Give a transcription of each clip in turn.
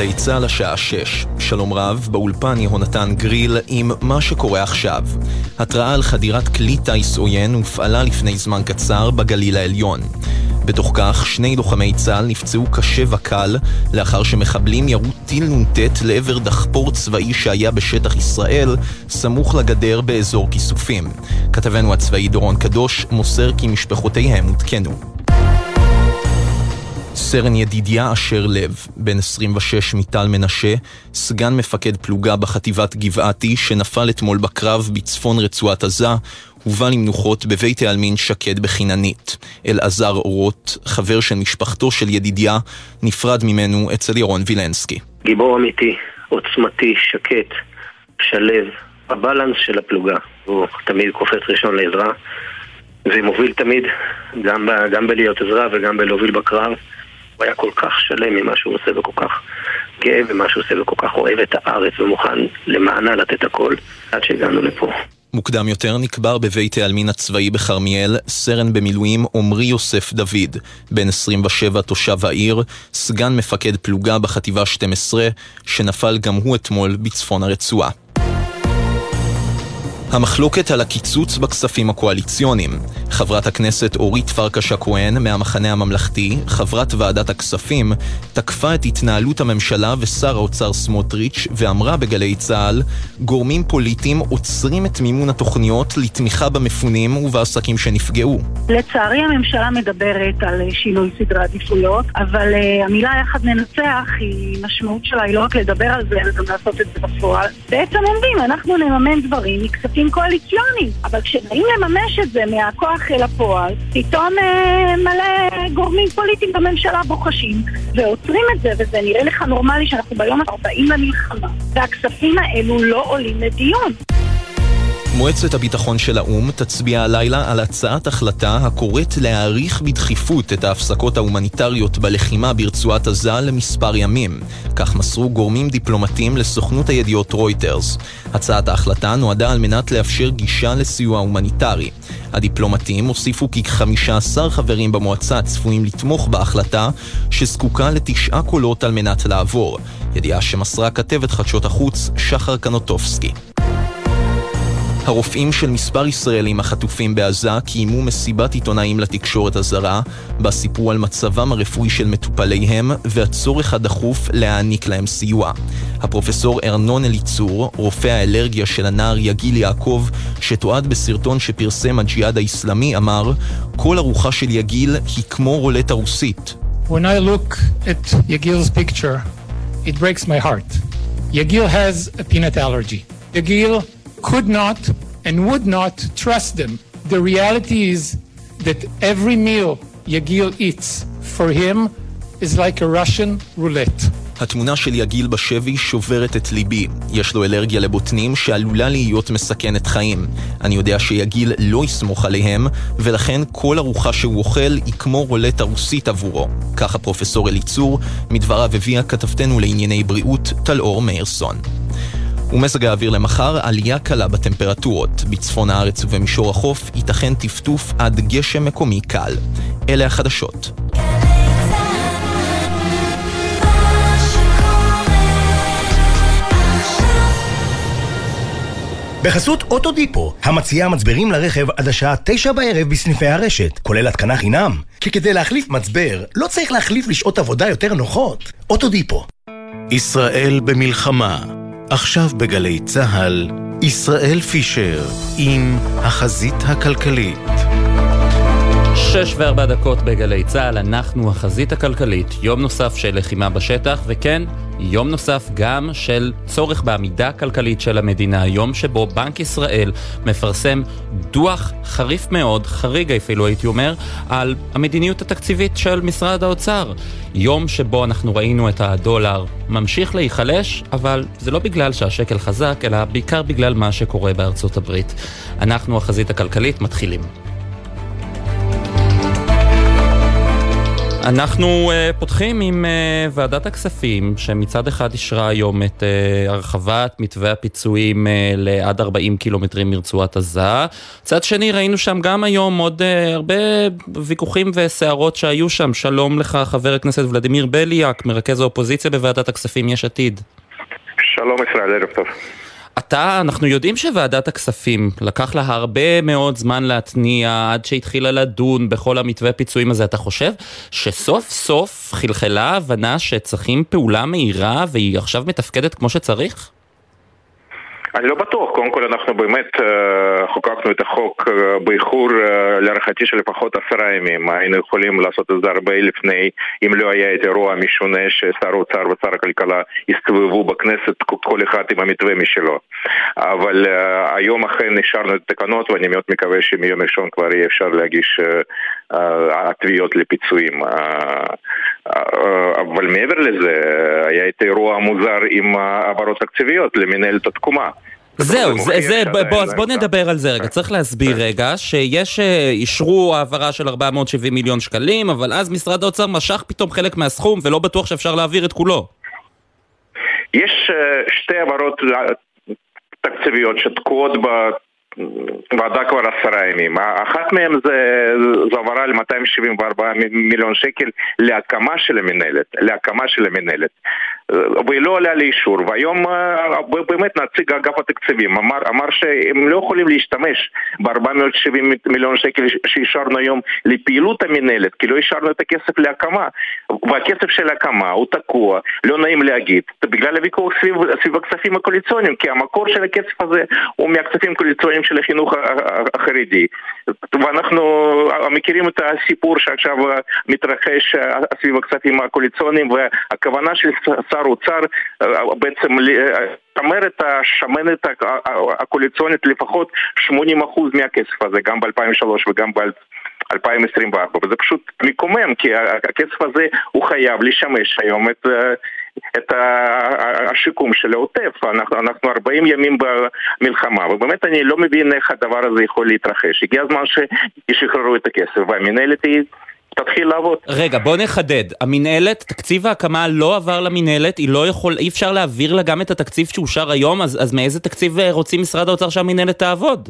גלי צה"ל השעה 6. שלום רב, באולפן יהונתן גריל עם מה שקורה עכשיו. התראה על חדירת כלי טיס עוין הופעלה לפני זמן קצר בגליל העליון. בתוך כך, שני לוחמי צה"ל נפצעו קשה וקל לאחר שמחבלים ירו טיל נ"ט לעבר דחפור צבאי שהיה בשטח ישראל, סמוך לגדר באזור כיסופים. כתבנו הצבאי דורון קדוש מוסר כי משפחותיהם עודכנו. סרן ידידיה אשר לב, בן 26 מטל מנשה, סגן מפקד פלוגה בחטיבת גבעתי, שנפל אתמול בקרב בצפון רצועת עזה, הובא למנוחות בבית העלמין שקד בחיננית. אלעזר אורות, חבר של משפחתו של ידידיה, נפרד ממנו אצל ירון וילנסקי. גיבור אמיתי, עוצמתי, שקט, שלב, הבלנס של הפלוגה. הוא תמיד קופץ ראשון לעזרה, ומוביל תמיד, גם, גם בלהיות עזרה וגם בלהוביל בקרב. הוא היה כל כך שלם ממה שהוא עושה וכל כך גאה במה שהוא עושה וכל כך אוהב את הארץ ומוכן למענה לתת הכל עד שהגענו לפה. מוקדם יותר נקבר בבית העלמין הצבאי בכרמיאל סרן במילואים עמרי יוסף דוד, בן 27 תושב העיר, סגן מפקד פלוגה בחטיבה 12, שנפל גם הוא אתמול בצפון הרצועה. המחלוקת על הקיצוץ בכספים הקואליציוניים. חברת הכנסת אורית פרקש הכהן מהמחנה הממלכתי, חברת ועדת הכספים, תקפה את התנהלות הממשלה ושר האוצר סמוטריץ' ואמרה בגלי צה"ל, גורמים פוליטיים עוצרים את מימון התוכניות לתמיכה במפונים ובעסקים שנפגעו. לצערי הממשלה מדברת על שינוי סדרי עדיפויות, אבל uh, המילה יחד ננצח, היא משמעות שלה היא לא רק לדבר על זה, אלא גם לעשות את זה בפועל. בעצם אומרים, אנחנו נממן דברים מכספים כספים קואליציוניים. אבל כשבאים לממש את זה מהכוח אל הפועל, פתאום אה, מלא גורמים פוליטיים בממשלה בוחשים ועוצרים את זה, וזה נראה לך נורמלי שאנחנו ביום ה-40 למלחמה, והכספים האלו לא עולים לדיון. מועצת הביטחון של האו"ם תצביע הלילה על הצעת החלטה הקוראת להאריך בדחיפות את ההפסקות ההומניטריות בלחימה ברצועת עזה למספר ימים. כך מסרו גורמים דיפלומטיים לסוכנות הידיעות רויטרס. הצעת ההחלטה נועדה על מנת לאפשר גישה לסיוע הומניטרי. הדיפלומטים הוסיפו כי 15 חברים במועצה צפויים לתמוך בהחלטה, שזקוקה לתשעה קולות על מנת לעבור. ידיעה שמסרה כתבת חדשות החוץ שחר קנוטובסקי. הרופאים של מספר ישראלים החטופים בעזה קיימו מסיבת עיתונאים לתקשורת הזרה, בה סיפרו על מצבם הרפואי של מטופליהם והצורך הדחוף להעניק להם סיוע. הפרופסור ארנון אליצור, רופא האלרגיה של הנער יגיל יעקב, שתועד בסרטון שפרסם הג'יהאד האיסלאמי, אמר כל ארוחה של יגיל היא כמו רולטה רוסית. When I look at Yagil's picture, it breaks my heart. Yagil has a peanut allergy. Yagil could not and would not trust them. The reality is that every meal Yagil eats for him is like a Russian roulette. התמונה של יגיל בשבי שוברת את ליבי. יש לו אלרגיה לבוטנים שעלולה להיות מסכנת חיים. אני יודע שיגיל לא יסמוך עליהם, ולכן כל ארוחה שהוא אוכל היא כמו רולטה רוסית עבורו. ככה פרופסור אליצור, מדבריו הביאה כתבתנו לענייני בריאות, טלאור מאירסון. ומזג האוויר למחר, עלייה קלה בטמפרטורות. בצפון הארץ ובמישור החוף ייתכן טפטוף עד גשם מקומי קל. אלה החדשות. בחסות אוטודיפו, המציעה מצברים לרכב עד השעה תשע בערב בסניפי הרשת, כולל התקנה חינם. כי כדי להחליף מצבר, לא צריך להחליף לשעות עבודה יותר נוחות. אוטודיפו. ישראל במלחמה עכשיו בגלי צה"ל, ישראל פישר עם החזית הכלכלית. שש וארבע דקות בגלי צה"ל, אנחנו החזית הכלכלית, יום נוסף של לחימה בשטח, וכן, יום נוסף גם של צורך בעמידה כלכלית של המדינה, יום שבו בנק ישראל מפרסם דוח חריף מאוד, חריג אפילו הייתי אומר, על המדיניות התקציבית של משרד האוצר. יום שבו אנחנו ראינו את הדולר ממשיך להיחלש, אבל זה לא בגלל שהשקל חזק, אלא בעיקר בגלל מה שקורה בארצות הברית. אנחנו החזית הכלכלית מתחילים. אנחנו uh, פותחים עם uh, ועדת הכספים, שמצד אחד אישרה היום את uh, הרחבת מתווה הפיצויים uh, לעד 40 קילומטרים מרצועת עזה. מצד שני ראינו שם גם היום עוד uh, הרבה ויכוחים וסערות שהיו שם. שלום לך חבר הכנסת ולדימיר בליאק, מרכז האופוזיציה בוועדת הכספים יש עתיד. שלום ישראל, ערב טוב. אתה, אנחנו יודעים שוועדת הכספים, לקח לה הרבה מאוד זמן להתניע עד שהתחילה לדון בכל המתווה פיצויים הזה. אתה חושב שסוף סוף חלחלה הבנה שצריכים פעולה מהירה והיא עכשיו מתפקדת כמו שצריך? אני לא בטוח, קודם כל אנחנו באמת uh, חוקקנו את החוק uh, באיחור uh, להערכתי של לפחות עשרה ימים. היינו יכולים לעשות את זה הרבה לפני אם לא היה את אירוע המשונה ששר האוצר ושר הכלכלה הסתובבו בכנסת כל אחד עם המתווה משלו. אבל היום אכן אישרנו את התקנות ואני מאוד מקווה שמיום ראשון כבר יהיה אפשר להגיש uh, uh, תביעות לפיצויים. אבל מעבר לזה היה את האירוע המוזר עם העברות תקציביות למנהלת התקומה זהו, זה, זה, בוא, אז בוא נדבר על זה רגע. צריך להסביר רגע שיש, אישרו העברה של 470 מיליון שקלים, אבל אז משרד האוצר משך פתאום חלק מהסכום ולא בטוח שאפשר להעביר את כולו. יש שתי העברות תקציביות שתקועות ועדה כבר עשרה ימים. אחת מהן זה, זה העברה ל-274 מיליון שקל להקמה של המנהלת, להקמה של המנהלת. והיא לא עולה לאישור, והיום באמת נציג אגף התקציבים אמר, אמר שהם לא יכולים להשתמש ב-470 מיליון שקל שאישרנו היום לפעילות המנהלת, כי לא אישרנו את הכסף להקמה, והכסף של ההקמה הוא תקוע, לא נעים להגיד, בגלל הוויכוח סביב, סביב הכספים הקואליציוניים, כי המקור של הכסף הזה הוא מהכספים הקואליציוניים של החינוך החרדי, ואנחנו מכירים את הסיפור שעכשיו מתרחש סביב הכספים הקואליציוניים, והכוונה של שר האוצר בעצם לשמר את השמנת הקואליציונית לפחות 80% מהכסף הזה, גם ב-2003 וגם ב-2024, וזה פשוט מקומם, כי הכסף הזה הוא חייב לשמש היום את... את השיקום של העוטף, אנחנו, אנחנו 40 ימים במלחמה, ובאמת אני לא מבין איך הדבר הזה יכול להתרחש. הגיע הזמן שישחררו את הכסף, והמנהלת היא... תתחיל לעבוד. רגע, בוא נחדד. המינהלת, תקציב ההקמה לא עבר למינהלת, היא לא יכול, אי אפשר להעביר לה גם את התקציב שאושר היום, אז, אז מאיזה תקציב אה, רוצים משרד האוצר שהמינהלת תעבוד?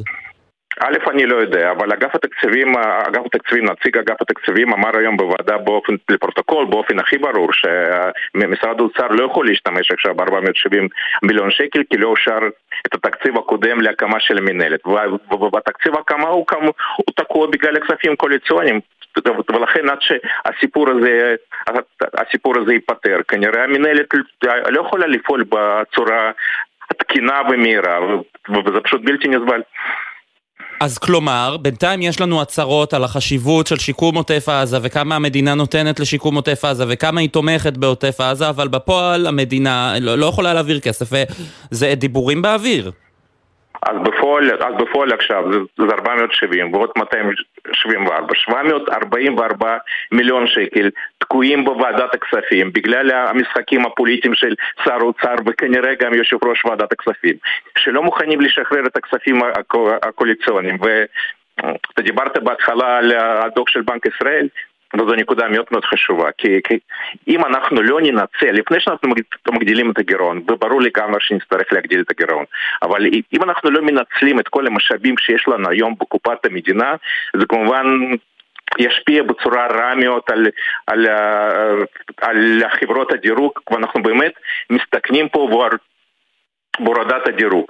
א', אני לא יודע, אבל אגף התקציבים, אגף התקציבים, נציג אגף התקציבים אמר היום בוועדה באופן, לפרוטוקול, באופן הכי ברור, שמשרד האוצר לא יכול להשתמש עכשיו ב-470 מיליון שקל, כי לא אושר את התקציב הקודם להקמה של המנהלת. ובתקציב ההקמה הוא, הוא תקוע בגלל הכספים קואליציוניים. ולכן עד שהסיפור הזה, הסיפור הזה ייפתר, כנראה המנהלת לא יכולה לפעול בצורה תקינה ומהירה, וזה פשוט בלתי נסבל. אז כלומר, בינתיים יש לנו הצהרות על החשיבות של שיקום עוטף עזה וכמה המדינה נותנת לשיקום עוטף עזה וכמה היא תומכת בעוטף עזה, אבל בפועל המדינה לא, לא יכולה להעביר כסף, וזה דיבורים באוויר. אז בפועל, אז בפועל עכשיו זה, זה 470 ועוד 274, 744 מיליון שקל תקועים בוועדת הכספים בגלל המשחקים הפוליטיים של שר האוצר וכנראה גם יושב ראש ועדת הכספים שלא מוכנים לשחרר את הכספים הקואליציוניים. ואתה דיברת בהתחלה על הדוח של בנק ישראל וזו נקודה מאוד מאוד חשובה, כי, כי אם אנחנו לא ננצל, לפני שאנחנו מגדילים את הגירעון, וברור לגמרי שנצטרך להגדיל את הגירעון, אבל אם אנחנו לא מנצלים את כל המשאבים שיש לנו היום בקופת המדינה, זה כמובן ישפיע בצורה רעה מאוד על, על, על, על חברות הדירוג, ואנחנו באמת מסתכנים פה בהורדת הדירוג.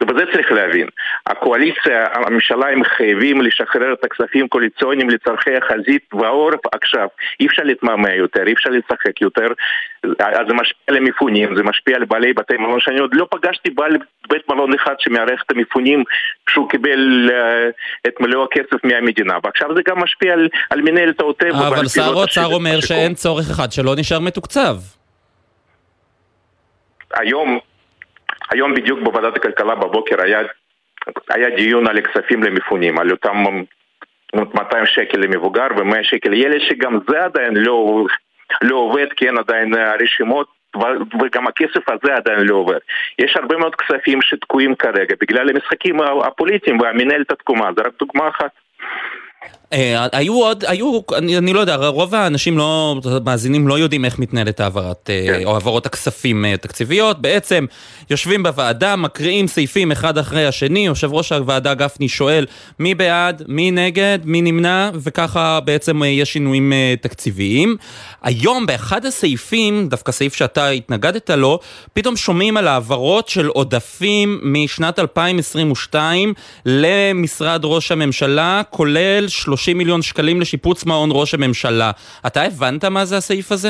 ובזה צריך להבין. הקואליציה, הממשלה, הם חייבים לשחרר את הכספים הקואליציוניים לצורכי החזית והעורף עכשיו. אי אפשר להתמהמה יותר, אי אפשר לשחק יותר. זה משפיע על המפונים, זה משפיע על בעלי בתי מלון, שאני עוד לא פגשתי בעל בית מלון אחד שמארח את המפונים שהוא קיבל uh, את מלוא הכסף מהמדינה. ועכשיו זה גם משפיע על, על מנהלת העוטף. אבל שר האוצר אומר שאין צורך אחד שלא נשאר מתוקצב. היום היום בדיוק בוועדת הכלכלה בבוקר היה, היה דיון על הכספים למפונים, על אותם 200 שקל למבוגר ו-100 שקל לילד, שגם זה עדיין לא, לא עובד, כי אין עדיין רשימות וגם הכסף הזה עדיין לא עובר. יש הרבה מאוד כספים שתקועים כרגע בגלל המשחקים הפוליטיים והמנהלת התקומה, זה רק דוגמה אחת. אה, היו עוד, היו, אני, אני לא יודע, רוב האנשים לא, המאזינים לא יודעים איך מתנהלת העברת, אה, כן. או העברות הכספים אה, תקציביות. בעצם יושבים בוועדה, מקריאים סעיפים אחד אחרי השני, יושב ראש הוועדה גפני שואל מי בעד, מי נגד, מי נמנע, וככה בעצם יש שינויים תקציביים. היום באחד הסעיפים, דווקא סעיף שאתה התנגדת לו, פתאום שומעים על העברות של עודפים משנת 2022 למשרד ראש הממשלה, כולל 30 מיליון שקלים לשיפוץ מעון ראש הממשלה. אתה הבנת מה זה הסעיף הזה?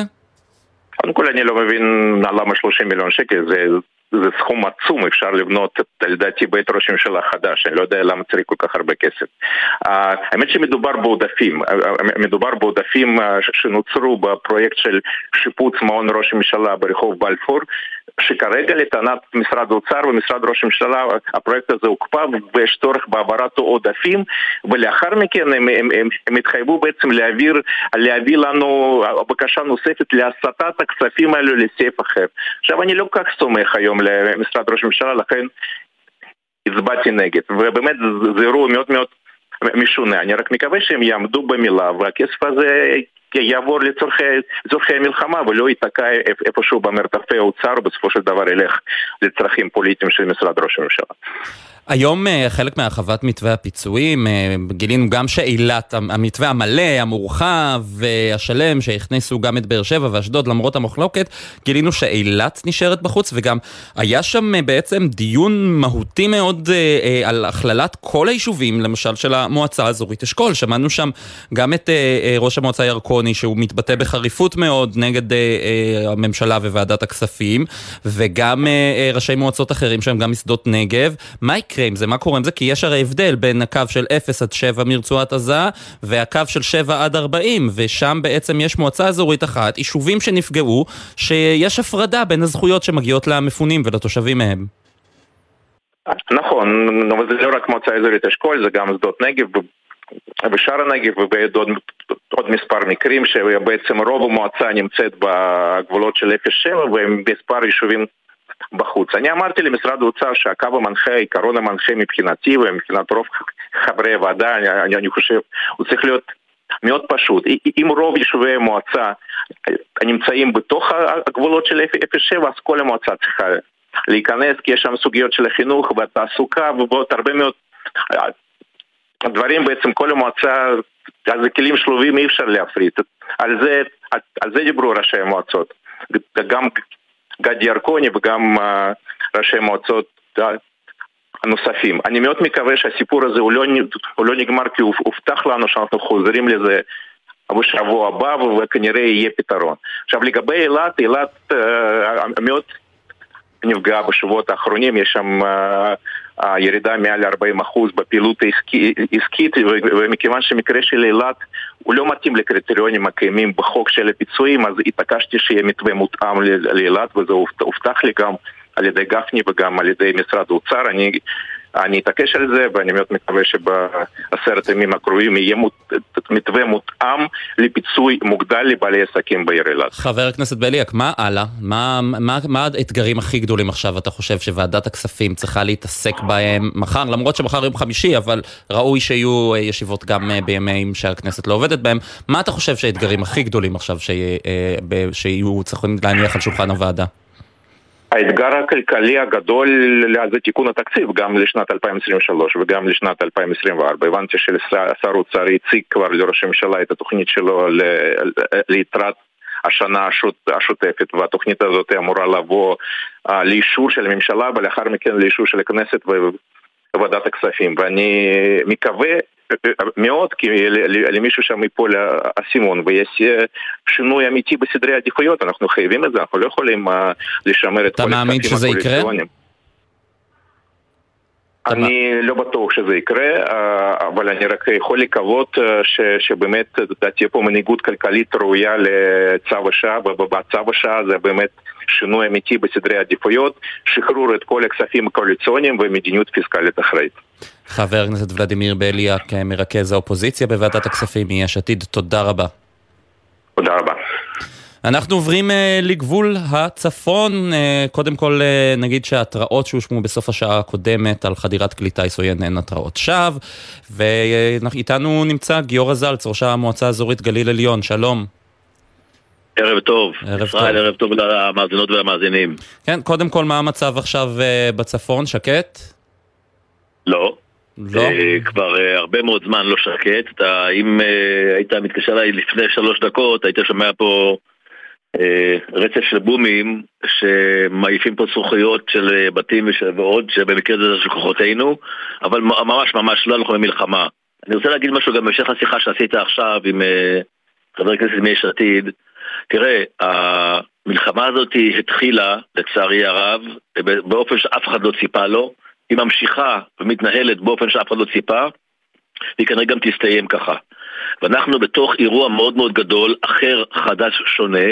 קודם כל אני לא מבין למה 30 מיליון שקל, זה, זה סכום עצום, אפשר לבנות לדעתי בית ראש ממשלה חדש, אני לא יודע למה צריך כל כך הרבה כסף. האמת שמדובר בעודפים, מדובר בעודפים שנוצרו בפרויקט של שיפוץ מעון ראש הממשלה ברחוב בלפור, שכרגע לטענת משרד האוצר ומשרד ראש הממשלה הפרויקט הזה הוקפא ויש צורך בהעברת עודפים ולאחר מכן הם, הם, הם, הם התחייבו בעצם להעביר, להביא לנו בקשה נוספת להסטת הכספים האלו לסעיף אחר. עכשיו אני לא כל כך סומך היום למשרד ראש הממשלה לכן הצבעתי נגד ובאמת זה אירוע מאוד מאוד משונה, אני רק מקווה שהם יעמדו במילה והכסף הזה יעבור לצורכי המלחמה ולא ייתקע איפשהו במרתפי האוצר ובסופו של דבר ילך לצרכים פוליטיים של משרד ראש הממשלה. היום אה, חלק מהרחבת מתווה הפיצויים, אה, גילינו גם שאילת, המתווה המלא, המורחב והשלם, שהכניסו גם את באר שבע ואשדוד למרות המחלוקת, גילינו שאילת נשארת בחוץ וגם היה שם אה, בעצם דיון מהותי מאוד על הכללת כל היישובים, למשל של המועצה האזורית אשכול. שמענו שם גם את ראש המועצה ירקוני שהוא מתבטא בחריפות מאוד נגד הממשלה וועדת הכספים, וגם ראשי מועצות אחרים שהם גם משדות נגב. מה? יקרה עם זה? מה קורה עם זה? כי יש הרי הבדל בין הקו של 0 עד 7 מרצועת עזה והקו של 7 עד 40, ושם בעצם יש מועצה אזורית אחת, יישובים שנפגעו, שיש הפרדה בין הזכויות שמגיעות למפונים ולתושבים מהם. נכון, אבל זה לא רק מועצה אזורית אשכול, זה גם שדות נגב ושאר הנגב ובעוד עוד מספר מקרים שבעצם רוב המועצה נמצאת בגבולות של 07 ומספר יישובים בחוץ. אני אמרתי למשרד האוצר שהקו המנחה, העיקרון המנחה מבחינתי ומבחינת רוב חברי הוועדה, אני, אני חושב, הוא צריך להיות מאוד פשוט. אם רוב יישובי המועצה נמצאים בתוך הגבולות של 07, אז כל המועצה צריכה להיכנס, כי יש שם סוגיות של החינוך והתעסוקה ועוד הרבה מאוד דברים בעצם כל המועצה, אז זה כלים שלובים אי אפשר להפריט. על זה, על זה דיברו ראשי המועצות. גם גדי ירקוני וגם אה, ראשי מועצות אה, הנוספים. אני מאוד מקווה שהסיפור הזה הוא לא, הוא לא נגמר כי הובטח לנו שאנחנו חוזרים לזה בשבוע הבא וכנראה יהיה פתרון. עכשיו לגבי אילת, אילת uh, מאוד נפגעה בשבועות האחרונים, יש שם ירידה מעל 40% בפעילות עסקית ומכיוון שמקרה של אילת הוא לא מתאים לקריטריונים הקיימים בחוק של הפיצויים, אז התעקשתי שיהיה מתווה מותאם לאילת, וזה הובטח לי גם על ידי גפני וגם על ידי משרד האוצר. אני אני אתעקש על זה ואני מאוד מקווה שבעשרת הימים הקרובים יהיה מות... מתווה מותאם לפיצוי מוגדל לבעלי עסקים בעיר אילת. חבר הכנסת בליאק, מה הלאה? מה, מה, מה האתגרים הכי גדולים עכשיו אתה חושב שוועדת הכספים צריכה להתעסק בהם מחר? למרות שמחר יום חמישי, אבל ראוי שיהיו אה, ישיבות גם אה, בימים שהכנסת לא עובדת בהם. מה אתה חושב שהאתגרים הכי גדולים עכשיו אה, שיהיו צריכים להניח על שולחן הוועדה? האתגר הכלכלי הגדול זה תיקון התקציב גם לשנת 2023 וגם לשנת 2024. הבנתי ששר האוצר הציג כבר לראש הממשלה את התוכנית שלו ליתרת השנה השוטפת והתוכנית הזאת אמורה לבוא לאישור של הממשלה ולאחר מכן לאישור של הכנסת וועדת הכספים ואני מקווה מאוד, כי למישהו שם ייפול האסימון ויש שינוי אמיתי בסדרי עדיפויות, אנחנו חייבים את זה, אנחנו לא יכולים לשמר את כל הכספים הקואליציוניים. אני לא בטוח שזה יקרה, אבל אני רק יכול לקוות שבאמת תהיה פה מנהיגות כלכלית ראויה לצו השעה, ובצו השעה זה באמת שינוי אמיתי בסדרי עדיפויות, שחרור את כל הכספים הקואליציוניים ומדיניות פיסקלית אחראית. חבר הכנסת ולדימיר בליאק, מרכז האופוזיציה בוועדת הכספים מיש עתיד, תודה רבה. תודה רבה. אנחנו עוברים uh, לגבול הצפון, uh, קודם כל uh, נגיד שההתראות שהושמו בסוף השעה הקודמת על חדירת כלי טיס עוין הן התראות שווא, ואיתנו נמצא גיורא זלץ, ראש המועצה האזורית גליל עליון, שלום. ערב טוב, ערב ישראל, טוב. ערב טוב למאזינות ולמאזינים. כן, קודם כל מה המצב עכשיו uh, בצפון, שקט? לא. לא? אה, כבר אה, הרבה מאוד זמן לא שקט. אתה, אם אה, היית מתקשר אליי לפני שלוש דקות, היית שומע פה רצף של בומים שמעיפים פה זכוכיות של בתים ועוד, שבמקרה זה של כוחותינו, אבל ממש ממש לא אנחנו במלחמה. אני רוצה להגיד משהו גם בהמשך לשיחה שעשית עכשיו עם חבר הכנסת מיש עתיד. תראה, המלחמה הזאת התחילה, לצערי הרב, באופן שאף אחד לא ציפה לו. היא ממשיכה ומתנהלת באופן שאף אחד לא ציפה, והיא כנראה גם תסתיים ככה. ואנחנו בתוך אירוע מאוד מאוד גדול, אחר, חדש, שונה,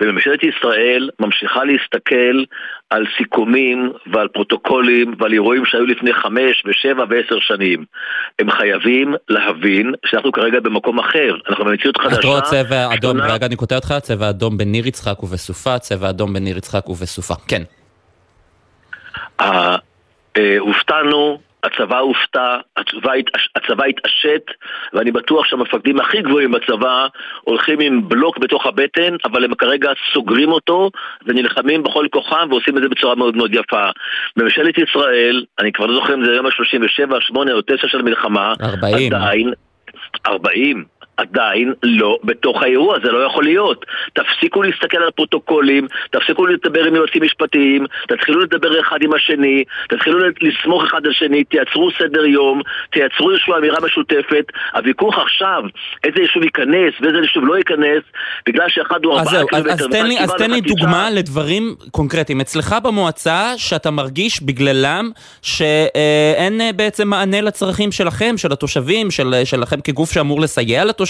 וממשלת ישראל ממשיכה להסתכל על סיכומים ועל פרוטוקולים ועל אירועים שהיו לפני חמש ושבע ועשר שנים. הם חייבים להבין שאנחנו כרגע במקום אחר, אנחנו במציאות חדשה. את רואה צבע אדום. רגע אני קוטע אותך, צבע אדום בניר יצחק ובסופה, צבע אדום בניר יצחק ובסופה, כן. אה, הופתענו, הצבא הופתע, הצבא, הצבא התעשת, ואני בטוח שהמפקדים הכי גבוהים בצבא הולכים עם בלוק בתוך הבטן, אבל הם כרגע סוגרים אותו ונלחמים בכל כוחם ועושים את זה בצורה מאוד מאוד יפה. ממשלת ישראל, אני כבר לא זוכר אם זה היום ה-37, 8 או 9 של המלחמה, 40. עדיין, 40. עדיין לא בתוך האירוע, זה לא יכול להיות. תפסיקו להסתכל על פרוטוקולים, תפסיקו לדבר עם יועצים משפטיים, תתחילו לדבר אחד עם השני, תתחילו לסמוך אחד על שני, תייצרו סדר יום, תייצרו איזושהי אמירה משותפת. הוויכוח עכשיו, איזה יישוב ייכנס ואיזה יישוב לא ייכנס, בגלל שאחד הוא ארבעה קילומטר אז תן לי- אז תן לי. דוגמה לדברים קונקרטיים. אצלך במועצה, שאתה מרגיש בגללם שאין אה, בעצם מענה לצרכים שלכם, של התושבים, של- שלכם כגוף שאמור לסייע לתושבים.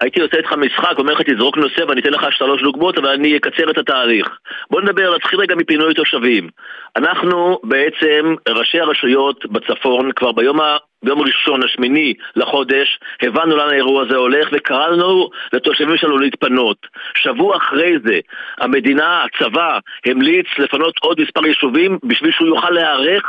הייתי עושה איתך משחק, אומר לך תזרוק נושא ואני אתן לך שלוש דוגמאות, אבל אני אקצר את התהליך. בוא נדבר, נתחיל רגע מפינוי תושבים. אנחנו בעצם, ראשי הרשויות בצפון, כבר ביום. ביום ראשון, השמיני לחודש, הבנו לאן האירוע הזה הולך וקראנו לתושבים שלנו להתפנות. שבוע אחרי זה, המדינה, הצבא, המליץ לפנות עוד מספר יישובים בשביל שהוא יוכל להיערך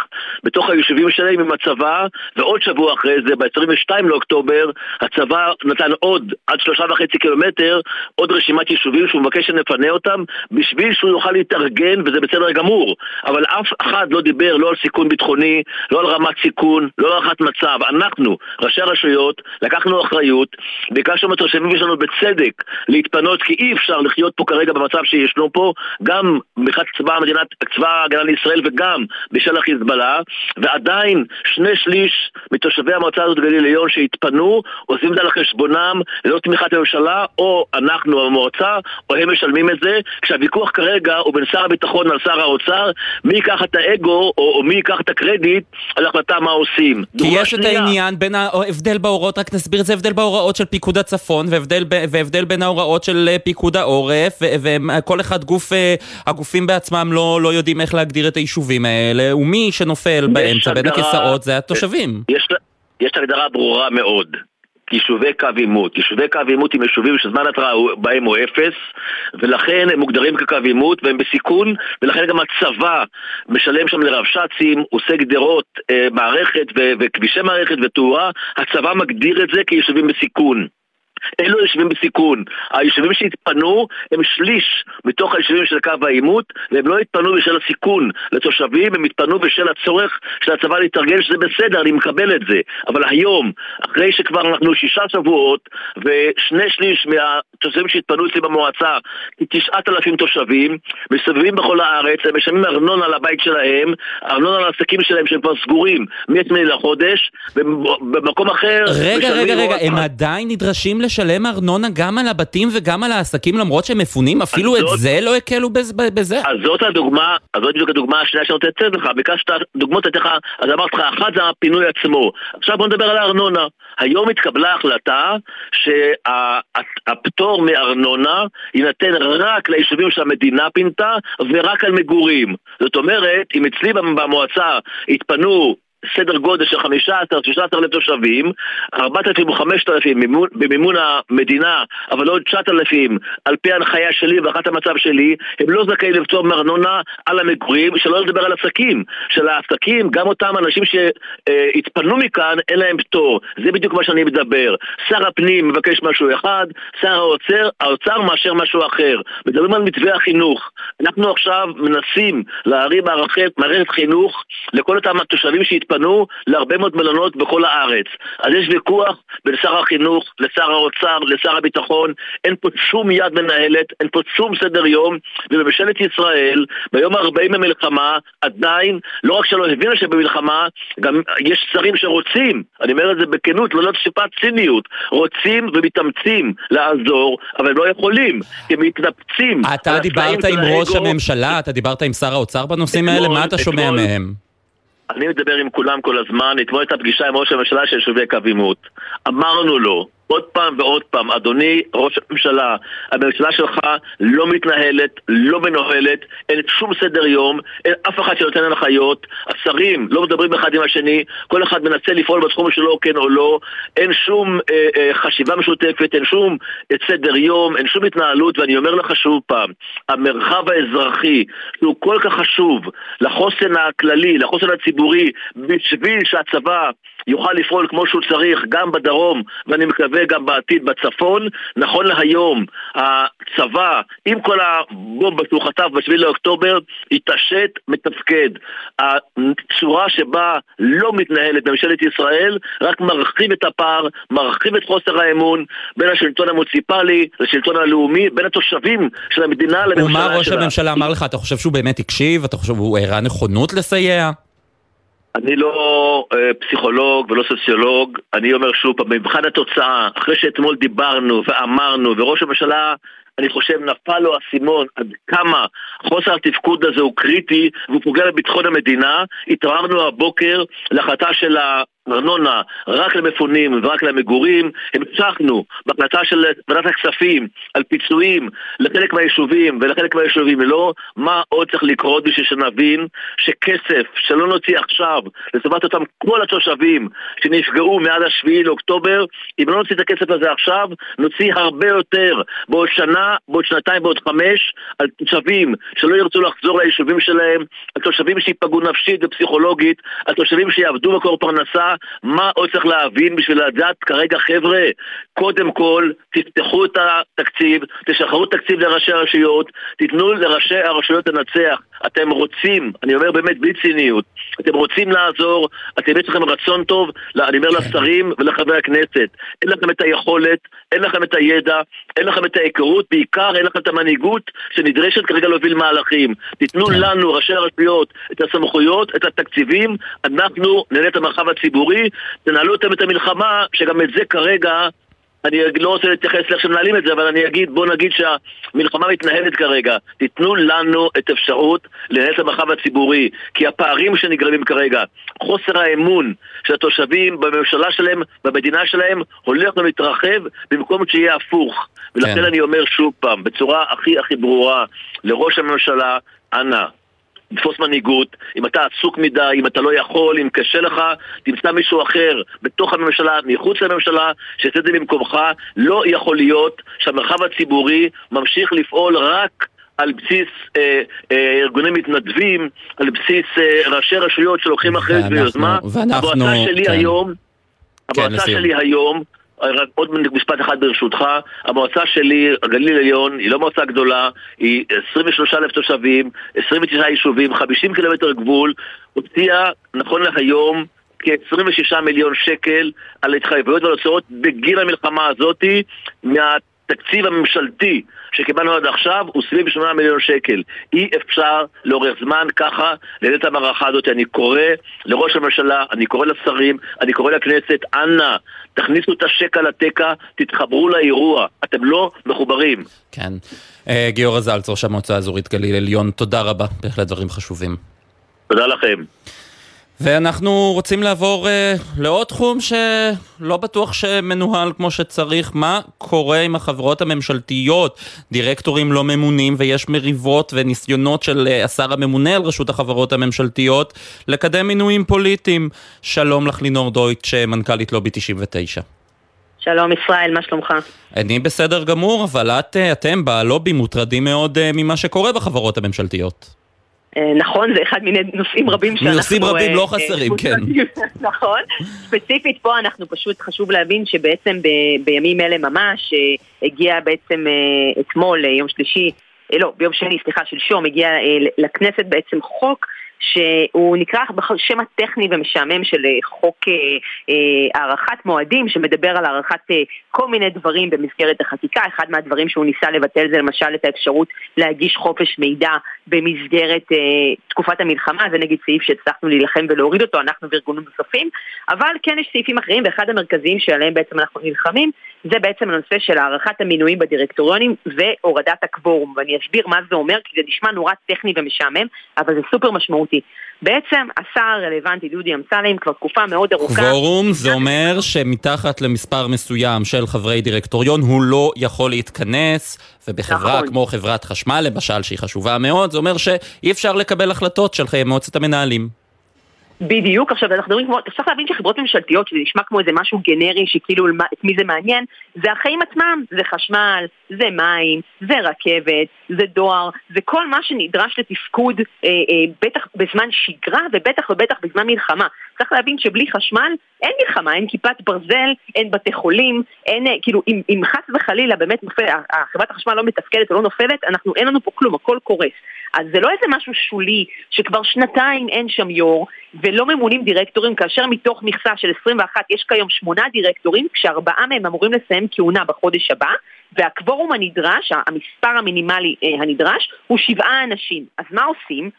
בתוך היישובים שלהם עם הצבא, ועוד שבוע אחרי זה, ב-22 לאוקטובר, הצבא נתן עוד, עד שלושה וחצי קילומטר, עוד רשימת יישובים שהוא מבקש שנפנה אותם, בשביל שהוא יוכל להתארגן, וזה בסדר גמור. אבל אף אחד לא דיבר לא על סיכון ביטחוני, לא על רמת סיכון, לא על הערכת. אנחנו, ראשי הרשויות, לקחנו אחריות, ביקשנו מהתושבים שלנו בצדק להתפנות, כי אי אפשר לחיות פה כרגע במצב שישנו פה, גם מבחינת צבא המדינה, צבא ההגנה לישראל וגם בשל החיזבאללה, ועדיין שני שליש מתושבי המועצה הזאת גליל עליון שהתפנו, עושים את זה על חשבונם ללא תמיכת הממשלה, או אנחנו המועצה, או הם משלמים את זה, כשהוויכוח כרגע הוא בין שר הביטחון על שר האוצר, מי ייקח את האגו, או, או מי ייקח את הקרדיט על החלטה מה עושים. כי דוגמה יש את. העניין בין ההבדל בהוראות, רק נסביר את זה, הבדל בהוראות של פיקוד הצפון והבדל, והבדל בין ההוראות של אה, פיקוד העורף, וכל אחד גוף, אה, הגופים בעצמם לא, לא יודעים איך להגדיר את היישובים האלה, ומי שנופל באמצע בין הכיסאות זה התושבים. יש, יש הגדרה ברורה מאוד. יישובי קו עימות. יישובי קו עימות הם יישובים שזמן התראה בהם הוא אפס ולכן הם מוגדרים כקו עימות והם בסיכון ולכן גם הצבא משלם שם לרבש"צים, עושה גדרות, אה, מערכת ו- וכבישי מערכת ותאורה הצבא מגדיר את זה כיישובים בסיכון אלו יישובים בסיכון. היישובים שהתפנו הם שליש מתוך היישובים של קו העימות והם לא התפנו בשל הסיכון לתושבים, הם התפנו בשל הצורך של הצבא להתארגן שזה בסדר, אני מקבל את זה. אבל היום, אחרי שכבר אנחנו שישה שבועות ושני שליש מהתושבים שהתפנו אצלי במועצה, תשעת אלפים תושבים, מסתובבים בכל הארץ, הם משלמים ארנונה לבית שלהם, ארנונה לעסקים שלהם שהם כבר סגורים מ-8 לחודש, ובמקום אחר... רגע, רגע, רגע, עוד הם. עדיין נדרשים לשלם ארנונה גם על הבתים וגם על העסקים למרות שהם מפונים? אפילו את זאת- זה לא הקלו בז- בזה? אז זאת הדוגמה, אז זאת בדיוק הדוגמה השנייה שאני רוצה לתת לך, ביקשת דוגמאות, לך, אז אמרתי לך, אחת זה הפינוי עצמו. עכשיו בוא נדבר על הארנונה. היום התקבלה החלטה שהפטור מארנונה יינתן רק ליישובים שהמדינה פינתה ורק על מגורים. זאת אומרת, אם אצלי במועצה התפנו סדר גודל של 15-16 אלף תושבים, 4,000 או 5,000 במימון המדינה, אבל עוד 9,000 על פי ההנחיה שלי והערכת המצב שלי, הם לא זכאים לפטור מארנונה על המגורים, שלא לדבר על עסקים. של העסקים, גם אותם אנשים שהתפנו מכאן, אין להם פטור. זה בדיוק מה שאני מדבר. שר הפנים מבקש משהו אחד, שר האוצר, האוצר מאשר משהו אחר. מדברים על מתווה החינוך. אנחנו עכשיו מנסים להרים מערכת חינוך לכל אותם התושבים שהתפנו להרבה מאוד מלונות בכל הארץ. אז יש ויכוח בין שר החינוך לשר האוצר, לשר הביטחון, אין פה שום יד מנהלת, אין פה שום סדר יום, ובממשלת ישראל, ביום ה-40 למלחמה, עדיין, לא רק שלא הבינה שבמלחמה, גם יש שרים שרוצים, אני אומר את זה בכנות, לא לשפת ציניות, רוצים ומתאמצים לעזור, אבל לא יכולים, כי הם מתנפצים. אתה דיברת עם ראש הממשלה, אתה דיברת עם שר האוצר בנושאים האלה, מה אתה שומע מהם? אני מדבר עם כולם כל הזמן, אתמול הייתה פגישה עם ראש הממשלה של יישובי קו עימות. אמרנו לו, עוד פעם ועוד פעם, אדוני ראש הממשלה, הממשלה שלך לא מתנהלת, לא מנוהלת, אין שום סדר יום, אין אף אחד שנותן הנחיות, השרים לא מדברים אחד עם השני, כל אחד מנסה לפעול בתחום שלו כן או לא, אין שום אה, אה, חשיבה משותפת, אין שום אה, סדר יום, אין שום התנהלות, ואני אומר לך שוב פעם, המרחב האזרחי, שהוא כל כך חשוב לחוסן הכללי, לחוסן הציבורי, בשביל שהצבא יוכל לפעול כמו שהוא צריך גם בדרום, ואני מקווה גם בעתיד בצפון. נכון להיום, הצבא, עם כל הבומבה שהוא חטף ב-7 לאוקטובר, התעשת, מתפקד. הצורה שבה לא מתנהלת ממשלת ישראל רק מרחיב את הפער, מרחיב את חוסר האמון בין השלטון המוציפלי לשלטון הלאומי, בין התושבים של המדינה לממשלה שלה. ומה ראש הממשלה אמר לך? אתה חושב שהוא באמת הקשיב? אתה חושב שהוא הראה נכונות לסייע? אני לא אה, פסיכולוג ולא סוציולוג, אני אומר שוב פעם, במבחן התוצאה, אחרי שאתמול דיברנו ואמרנו, וראש הממשלה, אני חושב, נפל לו האסימון עד כמה חוסר התפקוד הזה הוא קריטי והוא פוגע בביטחון המדינה, התעוררנו הבוקר להחלטה של ה... ארנונה רק למפונים ורק למגורים, המשכנו בהחלטה של ועדת הכספים על פיצויים לחלק מהיישובים ולחלק מהיישובים. לא, מה עוד צריך לקרות בשביל שנבין שכסף שלא נוציא עכשיו לטובת אותם כל התושבים שנפגעו מאז השביעי לאוקטובר, אם לא נוציא את הכסף הזה עכשיו, נוציא הרבה יותר. בעוד שנה, בעוד שנתיים, בעוד חמש, על תושבים שלא ירצו לחזור ליישובים שלהם, על תושבים שייפגעו נפשית ופסיכולוגית, על תושבים שיעבדו מקור פרנסה מה עוד צריך להבין בשביל לדעת כרגע חבר'ה, קודם כל תפתחו את התקציב, תשחררו תקציב לראשי הרשויות, תיתנו לראשי הרשויות לנצח. אתם רוצים, אני אומר באמת בלי ציניות, אתם רוצים לעזור, אתם יש לכם רצון טוב, אני אומר לשרים ולחברי הכנסת, אין לכם את היכולת, אין לכם את הידע, אין לכם את ההיכרות, בעיקר אין לכם את המנהיגות שנדרשת כרגע להוביל מהלכים. תיתנו כן. לנו, ראשי הרשויות, את הסמכויות, את התקציבים, אנחנו נהנה את המרחב הציבורי, תנהלו אתם את המלחמה, שגם את זה כרגע אני לא רוצה להתייחס לאיך שמנהלים את זה, אבל אני אגיד, בוא נגיד שהמלחמה מתנהלת כרגע. תיתנו לנו את אפשרות לנהל את המרחב הציבורי, כי הפערים שנגרמים כרגע, חוסר האמון של התושבים בממשלה שלהם, במדינה שלהם, הולך ומתרחב במקום שיהיה הפוך. ולכן כן. אני אומר שוב פעם, בצורה הכי הכי ברורה, לראש הממשלה, אנא, לתפוס מנהיגות, אם אתה עסוק מדי, אם אתה לא יכול, אם קשה לך, תמצא מישהו אחר בתוך הממשלה, מחוץ לממשלה, שיעשה את זה במקומך. לא יכול להיות שהמרחב הציבורי ממשיך לפעול רק על בסיס אה, אה, ארגונים מתנדבים, על בסיס אה, ראשי רשויות שלוקחים אחריות ויוזמה. ואנחנו... המועצה שלי כן. היום, כן, המועצה שלי היום רק עוד משפט אחד ברשותך, המועצה שלי, הגליל העליון, היא לא מועצה גדולה, היא 23 אלף תושבים, 29 יישובים, 50 קילומטר גבול, הוציאה נכון להיום כ-26 מיליון שקל על התחייבויות ועל הוצאות בגין המלחמה הזאתי מהתקציב הממשלתי שקיבלנו עד עכשיו הוא סביב 8 מיליון שקל. אי אפשר לאורך זמן ככה לנהל את המערכה הזאת. אני קורא לראש הממשלה, אני קורא לשרים, אני קורא לכנסת, אנא, תכניסו את השקע לתקע, תתחברו לאירוע. אתם לא מחוברים. כן. אה, גיורא זלץ, ראש המועצה האזורית גליל עליון, תודה רבה. בהחלט דברים חשובים. תודה לכם. ואנחנו רוצים לעבור uh, לעוד תחום שלא בטוח שמנוהל כמו שצריך. מה קורה עם החברות הממשלתיות? דירקטורים לא ממונים ויש מריבות וניסיונות של uh, השר הממונה על רשות החברות הממשלתיות לקדם מינויים פוליטיים. שלום לך לינור דויטש, מנכ"לית לובי 99. שלום ישראל, מה שלומך? אני בסדר גמור, אבל את, אה, אתם בלובי מוטרדים מאוד ממה שקורה בחברות הממשלתיות. אה, נכון, זה אחד מיני נושאים רבים שאנחנו... נושאים רבים לא אה, חסרים, כן. נכון. ספציפית פה אנחנו פשוט חשוב להבין שבעצם בימים אלה ממש הגיע בעצם אתמול, יום שלישי, לא, ביום שני, סליחה, שלשום, הגיע לכנסת בעצם חוק שהוא נקרא בשם הטכני ומשעמם של אה, חוק אה, אה, הארכת מועדים, שמדבר על הארכת אה, כל מיני דברים במסגרת החקיקה. אחד מהדברים שהוא ניסה לבטל זה למשל את האפשרות להגיש חופש מידע במסגרת אה, תקופת המלחמה, זה נגיד סעיף שהצלחנו להילחם ולהוריד אותו, אנחנו וארגונים נוספים, אבל כן יש סעיפים אחרים, ואחד המרכזיים שעליהם בעצם אנחנו נלחמים, זה בעצם הנושא של הארכת המינויים בדירקטוריונים והורדת הקוורום, ואני אסביר מה זה אומר, כי זה נשמע נורא טכני ומשעמם, אבל זה סופר משמעותי. בעצם השר הרלוונטי דודי אמסלם כבר תקופה מאוד ארוכה... קוורום זה אומר שמתחת למספר מסוים של חברי דירקטוריון הוא לא יכול להתכנס, ובחברה נכון. כמו חברת חשמל למשל, שהיא חשובה מאוד, זה אומר שאי אפשר לקבל החלטות של מועצת המנהלים. בדיוק, עכשיו אנחנו מדברים כמו, צריך להבין שחברות ממשלתיות, שזה נשמע כמו איזה משהו גנרי שכאילו את מי זה מעניין, זה החיים עצמם, זה חשמל, זה מים, זה רכבת, זה דואר, זה כל מה שנדרש לתפקוד, אה, אה, בטח בזמן שגרה ובטח ובטח בזמן מלחמה. צריך להבין שבלי חשמל אין מלחמה, אין כיפת ברזל, אין בתי חולים, אין, אה, כאילו, אם, אם חס וחלילה באמת נופל, חברת החשמל לא מתפקדת או לא נופלת, אנחנו, אין לנו פה כלום, הכל קורס. אז זה לא איזה משהו שולי, שכבר שנתיים אין שם יו"ר, ולא ממונים דירקטורים, כאשר מתוך מכסה של 21 יש כיום שמונה דירקטורים, כשארבעה מהם אמורים לסיים כהונה בחודש הבא, והקוורום הנדרש, המספר המינימלי אה, הנדרש, הוא שבעה אנשים. אז מה עושים?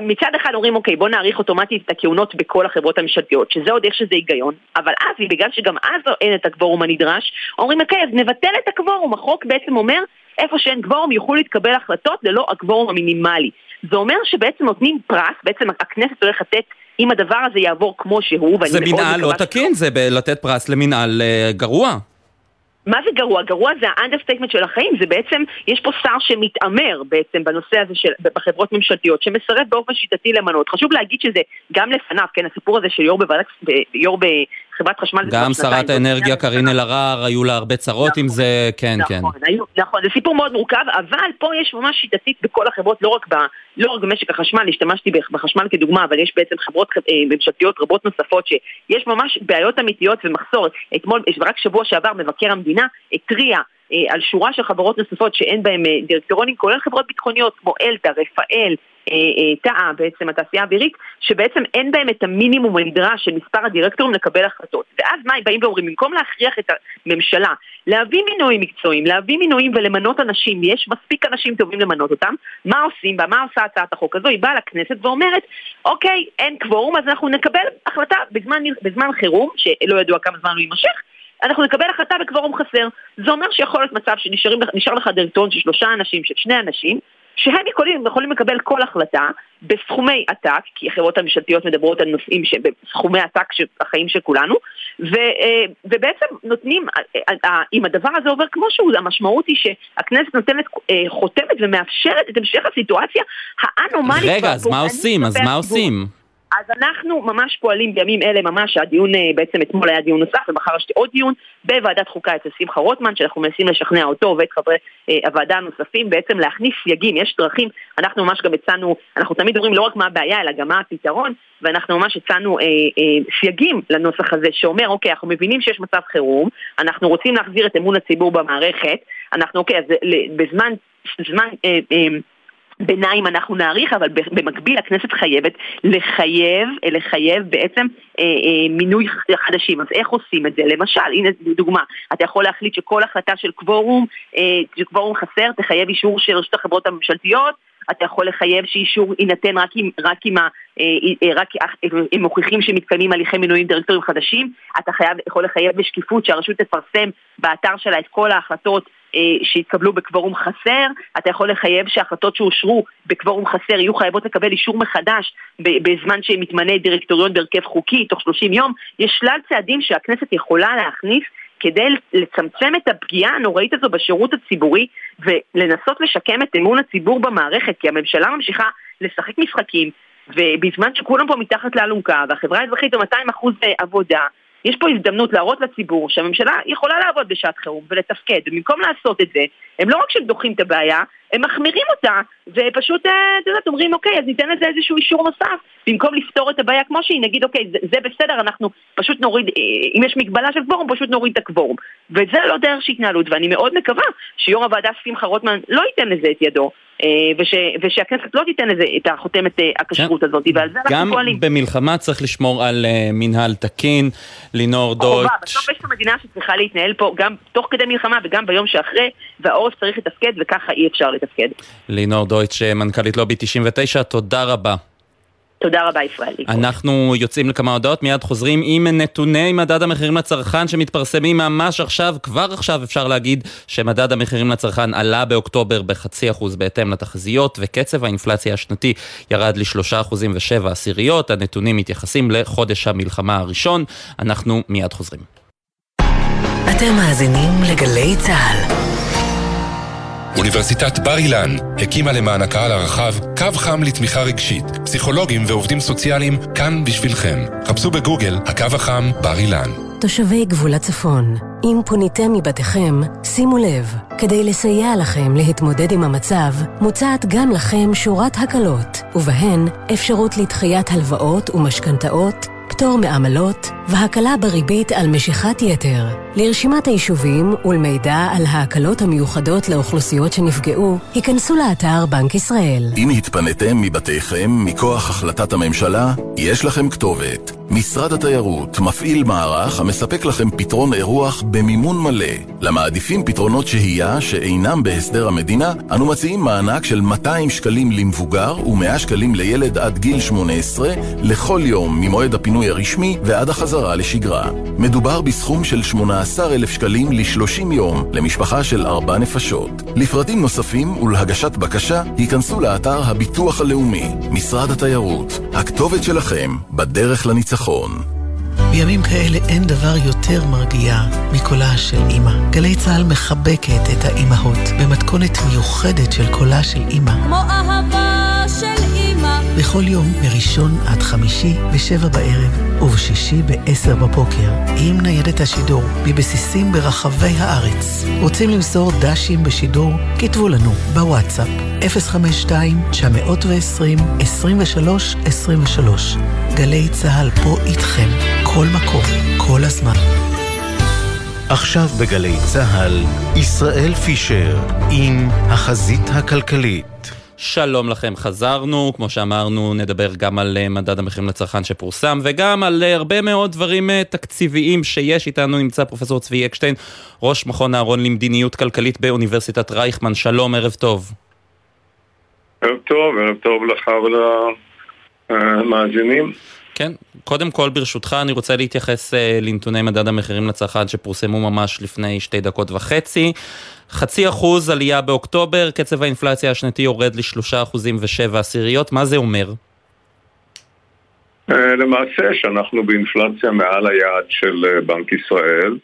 מצד אחד אומרים, אוקיי, בוא נאריך אוטומטית את הכהונות בכל החברות הממשלתיות, שזה עוד איך שזה היגיון, אבל אז, בגלל שגם אז אין את הקוורום הנדרש, אומרים, אוקיי, אז נבטל את הקוורום. החוק בעצם אומר, איפה שאין קוורום יוכלו להתקבל החלטות ללא הקוורום המינימלי. זה אומר שבעצם נותנים פרס, בעצם הכנסת הולכת לתת, אם הדבר הזה יעבור כמו שהוא, זה מנהל לא תקין, זה לתת פרס למנהל אה, גרוע. מה זה גרוע? גרוע זה ה understatement של החיים, זה בעצם, יש פה שר שמתעמר בעצם בנושא הזה של, בחברות ממשלתיות, שמסרב באופן שיטתי למנות. חשוב להגיד שזה גם לפניו, כן, הסיפור הזה של יו"ר בוועדת, יו"ר חברת חשמל... גם שרת האנרגיה קארין אלהרר, היו לה הרבה צרות נכון, עם זה, כן, נכון, כן. היו, נכון, זה סיפור מאוד מורכב, אבל פה יש ממש שיטתית בכל החברות, לא רק, ב, לא רק במשק החשמל, השתמשתי בחשמל כדוגמה, אבל יש בעצם חברות אה, ממשלתיות רבות נוספות שיש ממש בעיות אמיתיות ומחסור. אתמול, רק שבוע שעבר מבקר המדינה התריע אה, על שורה של חברות נוספות שאין בהן אה, דירקטוריונים, כולל חברות ביטחוניות כמו אלתא, רפאל, אה, תאה, בעצם התעשייה האווירית, שבעצם אין בהם את המינימום הנדרש של מספר הדירקטורים לקבל החלטות. ואז מה באים ואומרים? במקום להכריח את הממשלה להביא מינויים מקצועיים, להביא מינויים ולמנות אנשים, יש מספיק אנשים טובים למנות אותם, מה עושים בה? מה עושה הצעת החוק הזו? היא באה לכנסת ואומרת, אוקיי, אין קוורום, אז אנחנו נקבל החלטה בזמן, בזמן חירום, שלא ידוע כמה זמן הוא יימשך, אנחנו נקבל החלטה בקוורום חסר. זה אומר שיכול להיות מצב שנשאר לך דירקטוריון של שלושה אנשים, של שני אנשים, שהם יכולים, יכולים לקבל כל החלטה בסכומי עתק, כי החברות הממשלתיות מדברות על נושאים בסכומי עתק של החיים של כולנו, ו, אה, ובעצם נותנים, אה, אה, אם הדבר הזה עובר כמו שהוא, המשמעות היא שהכנסת נותנת חותמת ומאפשרת את המשך הסיטואציה האנומלית. רגע, אז מה עושים? אז מה עושים? אז אנחנו ממש פועלים בימים אלה, ממש הדיון, אה, בעצם אתמול היה דיון נוסף ומחר יש עוד דיון בוועדת חוקה אצל שמחה רוטמן, שאנחנו מנסים לשכנע אותו ואת חברי אה, הוועדה הנוספים בעצם להכניס סייגים, יש דרכים, אנחנו ממש גם הצענו, אנחנו תמיד אומרים לא רק מה הבעיה אלא גם מה הפתרון, ואנחנו ממש הצענו אה, אה, סייגים לנוסח הזה שאומר, אוקיי, אנחנו מבינים שיש מצב חירום, אנחנו רוצים להחזיר את אמון הציבור במערכת, אנחנו, אוקיי, אז בזמן, זמן, אה, אה, ביניים אנחנו נאריך, אבל במקביל הכנסת חייבת לחייב, לחייב בעצם אה, אה, מינוי חדשים. אז איך עושים את זה? למשל, הנה דוגמה, אתה יכול להחליט שכל החלטה של קוורום, אה, קוורום חסר, תחייב אישור של רשות החברות הממשלתיות, אתה יכול לחייב שאישור יינתן רק אם, רק אם אה, אה, רק הם מוכיחים שמתקיימים הליכי מינויים דירקטורים חדשים, אתה חייב, יכול לחייב בשקיפות שהרשות תפרסם באתר שלה את כל ההחלטות שהתקבלו בקוורום חסר, אתה יכול לחייב שהחלטות שאושרו בקוורום חסר יהיו חייבות לקבל אישור מחדש בזמן שמתמנה דירקטוריון בהרכב חוקי, תוך 30 יום. יש שלל צעדים שהכנסת יכולה להכניס כדי לצמצם את הפגיעה הנוראית הזו בשירות הציבורי ולנסות לשקם את אמון הציבור במערכת, כי הממשלה ממשיכה לשחק משחקים, ובזמן שכולם פה מתחת לאלונקה, והחברה האזרחית ב-200% עבודה, יש פה הזדמנות להראות לציבור שהממשלה יכולה לעבוד בשעת חירום ולתפקד, ובמקום לעשות את זה, הם לא רק שדוחים את הבעיה, הם מחמירים אותה, ופשוט, אה, את יודעת, אומרים, אוקיי, אז ניתן לזה איזשהו אישור נוסף, במקום לפתור את הבעיה כמו שהיא, נגיד, אוקיי, זה, זה בסדר, אנחנו פשוט נוריד, אה, אם יש מגבלה של קוורום, פשוט נוריד את הקוורום. וזה לא דרך של התנהלות, ואני מאוד מקווה שיו"ר הוועדה שמחה רוטמן לא ייתן לזה את ידו, אה, וש, ושהכנסת לא תיתן לזה את החותמת הכשרות כן. הזאת, ועל זה אנחנו פועלים. גם במלחמה צריך לשמור על מנהל תקין, לינור דויטש. בסוף יש פה מדינה שצריכה להתנהל פה גם תוך כדי מלחמה וגם ביום שאחרי, והעורף צריך לתפקד וככה אי אפשר לתפקד. לינור דויטש, מנכ"לית לובי 99, תודה רבה. תודה רבה ישראל. אנחנו יוצאים לכמה הודעות, מיד חוזרים עם נתוני מדד המחירים לצרכן שמתפרסמים ממש עכשיו, כבר עכשיו אפשר להגיד שמדד המחירים לצרכן עלה באוקטובר בחצי אחוז בהתאם לתחזיות, וקצב האינפלציה השנתי ירד לשלושה אחוזים ושבע עשיריות, הנתונים מתייחסים לחודש המלחמה הראשון, אנחנו מיד חוזרים. אתם מאזינים לגלי צה"ל. אוניברסיטת בר אילן הקימה למען הקהל הרחב קו חם לתמיכה רגשית. פסיכולוגים ועובדים סוציאליים כאן בשבילכם. חפשו בגוגל הקו החם בר אילן. תושבי גבול הצפון, אם פוניתם מבתיכם, שימו לב, כדי לסייע לכם להתמודד עם המצב, מוצעת גם לכם שורת הקלות, ובהן אפשרות לדחיית הלוואות ומשכנתאות, פטור מעמלות והקלה בריבית על משיכת יתר. לרשימת היישובים ולמידע על ההקלות המיוחדות לאוכלוסיות שנפגעו, היכנסו לאתר בנק ישראל. אם התפניתם מבתיכם מכוח החלטת הממשלה, יש לכם כתובת. משרד התיירות מפעיל מערך המספק לכם פתרון אירוח במימון מלא. למעדיפים פתרונות שהייה שאינם בהסדר המדינה, אנו מציעים מענק של 200 שקלים למבוגר ו-100 שקלים לילד עד גיל 18 לכל יום ממועד הפינוי הרשמי ועד החזרה לשגרה. מדובר בסכום של 18,000 שקלים ל-30 יום למשפחה של 4 נפשות. לפרטים נוספים ולהגשת בקשה, היכנסו לאתר הביטוח הלאומי, משרד התיירות. הכתובת שלכם בדרך לניצחון. בימים כאלה אין דבר יותר מרגיע מקולה של אימא. גלי צה"ל מחבקת את האימהות במתכונת מיוחדת של קולה של אימא. כמו אהבה של אימא. בכל יום מראשון עד חמישי בשבע בערב ובשישי בעשר בבוקר עם ניידת השידור מבסיסים ברחבי הארץ. רוצים למסור דשים בשידור? כתבו לנו בוואטסאפ 052-920-2323 גלי צה"ל פה איתכם, כל מקום, כל הזמן. עכשיו בגלי צה"ל, ישראל פישר עם החזית הכלכלית. שלום לכם, חזרנו, כמו שאמרנו, נדבר גם על אה, מדד המחירים לצרכן שפורסם, וגם על אה, הרבה מאוד דברים אה, תקציביים שיש. איתנו נמצא פרופסור צבי אקשטיין, ראש מכון אהרון למדיניות כלכלית באוניברסיטת רייכמן. שלום, ערב טוב. ערב טוב, ערב טוב לך ולמאזינים. כן, קודם כל ברשותך אני רוצה להתייחס uh, לנתוני מדד המחירים לצרכן שפורסמו ממש לפני שתי דקות וחצי. חצי אחוז עלייה באוקטובר, קצב האינפלציה השנתי יורד לשלושה אחוזים ושבע עשיריות, מה זה אומר? Uh, למעשה שאנחנו באינפלציה מעל היעד של uh, בנק ישראל.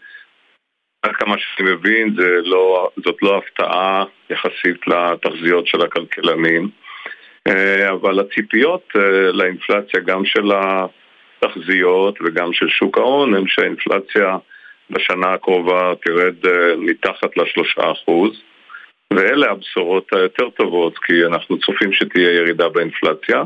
עד כמה שאני מבין לא, זאת לא הפתעה יחסית לתחזיות של הכלכלנים. אה, אבל הציפיות אה, לאינפלציה גם של התחזיות וגם של שוק ההון הם שהאינפלציה בשנה הקרובה תרד אה, מתחת לשלושה אחוז ואלה הבשורות היותר טובות כי אנחנו צופים שתהיה ירידה באינפלציה.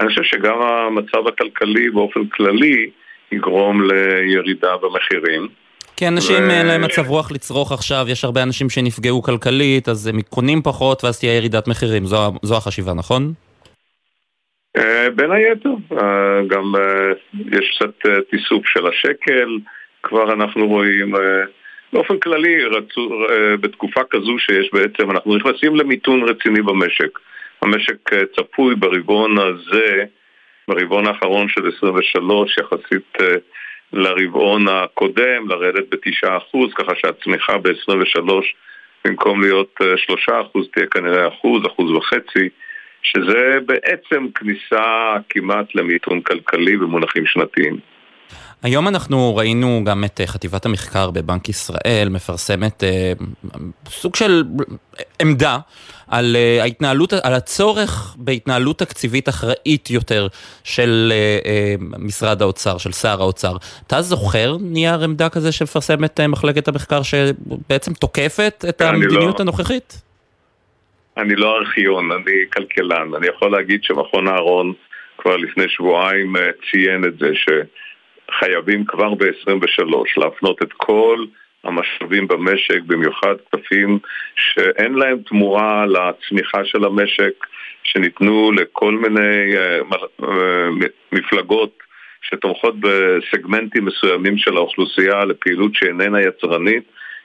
אני חושב שגם המצב הכלכלי באופן כללי יגרום לירידה במחירים. כי אנשים ו... אין להם מצב רוח לצרוך עכשיו, יש הרבה אנשים שנפגעו כלכלית, אז הם קונים פחות ואז תהיה ירידת מחירים, זו, זו החשיבה, נכון? אה, בין היתר, אה, גם אה, יש קצת תיסוף של השקל, כבר אנחנו רואים, באופן כללי, רצו, בתקופה כזו שיש בעצם, אנחנו נכנסים למיתון רציני במשק. המשק צפוי ברבעון הזה, ברבעון האחרון של 23, יחסית לרבעון הקודם, לרדת בתשעה אחוז, ככה שהצמיחה ב-23 במקום להיות אה, שלושה אחוז תהיה כנראה אחוז, אחוז וחצי, שזה בעצם כניסה כמעט למיתון כלכלי במונחים שנתיים. היום אנחנו ראינו גם את אה, חטיבת המחקר בבנק ישראל מפרסמת אה, סוג של עמדה על אה, ההתנהלות, על הצורך בהתנהלות תקציבית אחראית יותר של אה, אה, משרד האוצר, של שר האוצר. אתה זוכר נייר עמדה כזה שמפרסמת אה, מחלקת המחקר שבעצם תוקפת את המדיניות לא. הנוכחית? אני לא ארכיון, אני כלכלן. אני יכול להגיד שמכון אהרון כבר לפני שבועיים אה, ציין את זה, ש... חייבים כבר ב-23 להפנות את כל המשאבים במשק, במיוחד כספים שאין להם תמורה לצמיחה של המשק, שניתנו לכל מיני uh, uh, מפלגות שתומכות בסגמנטים מסוימים של האוכלוסייה לפעילות שאיננה יצרנית,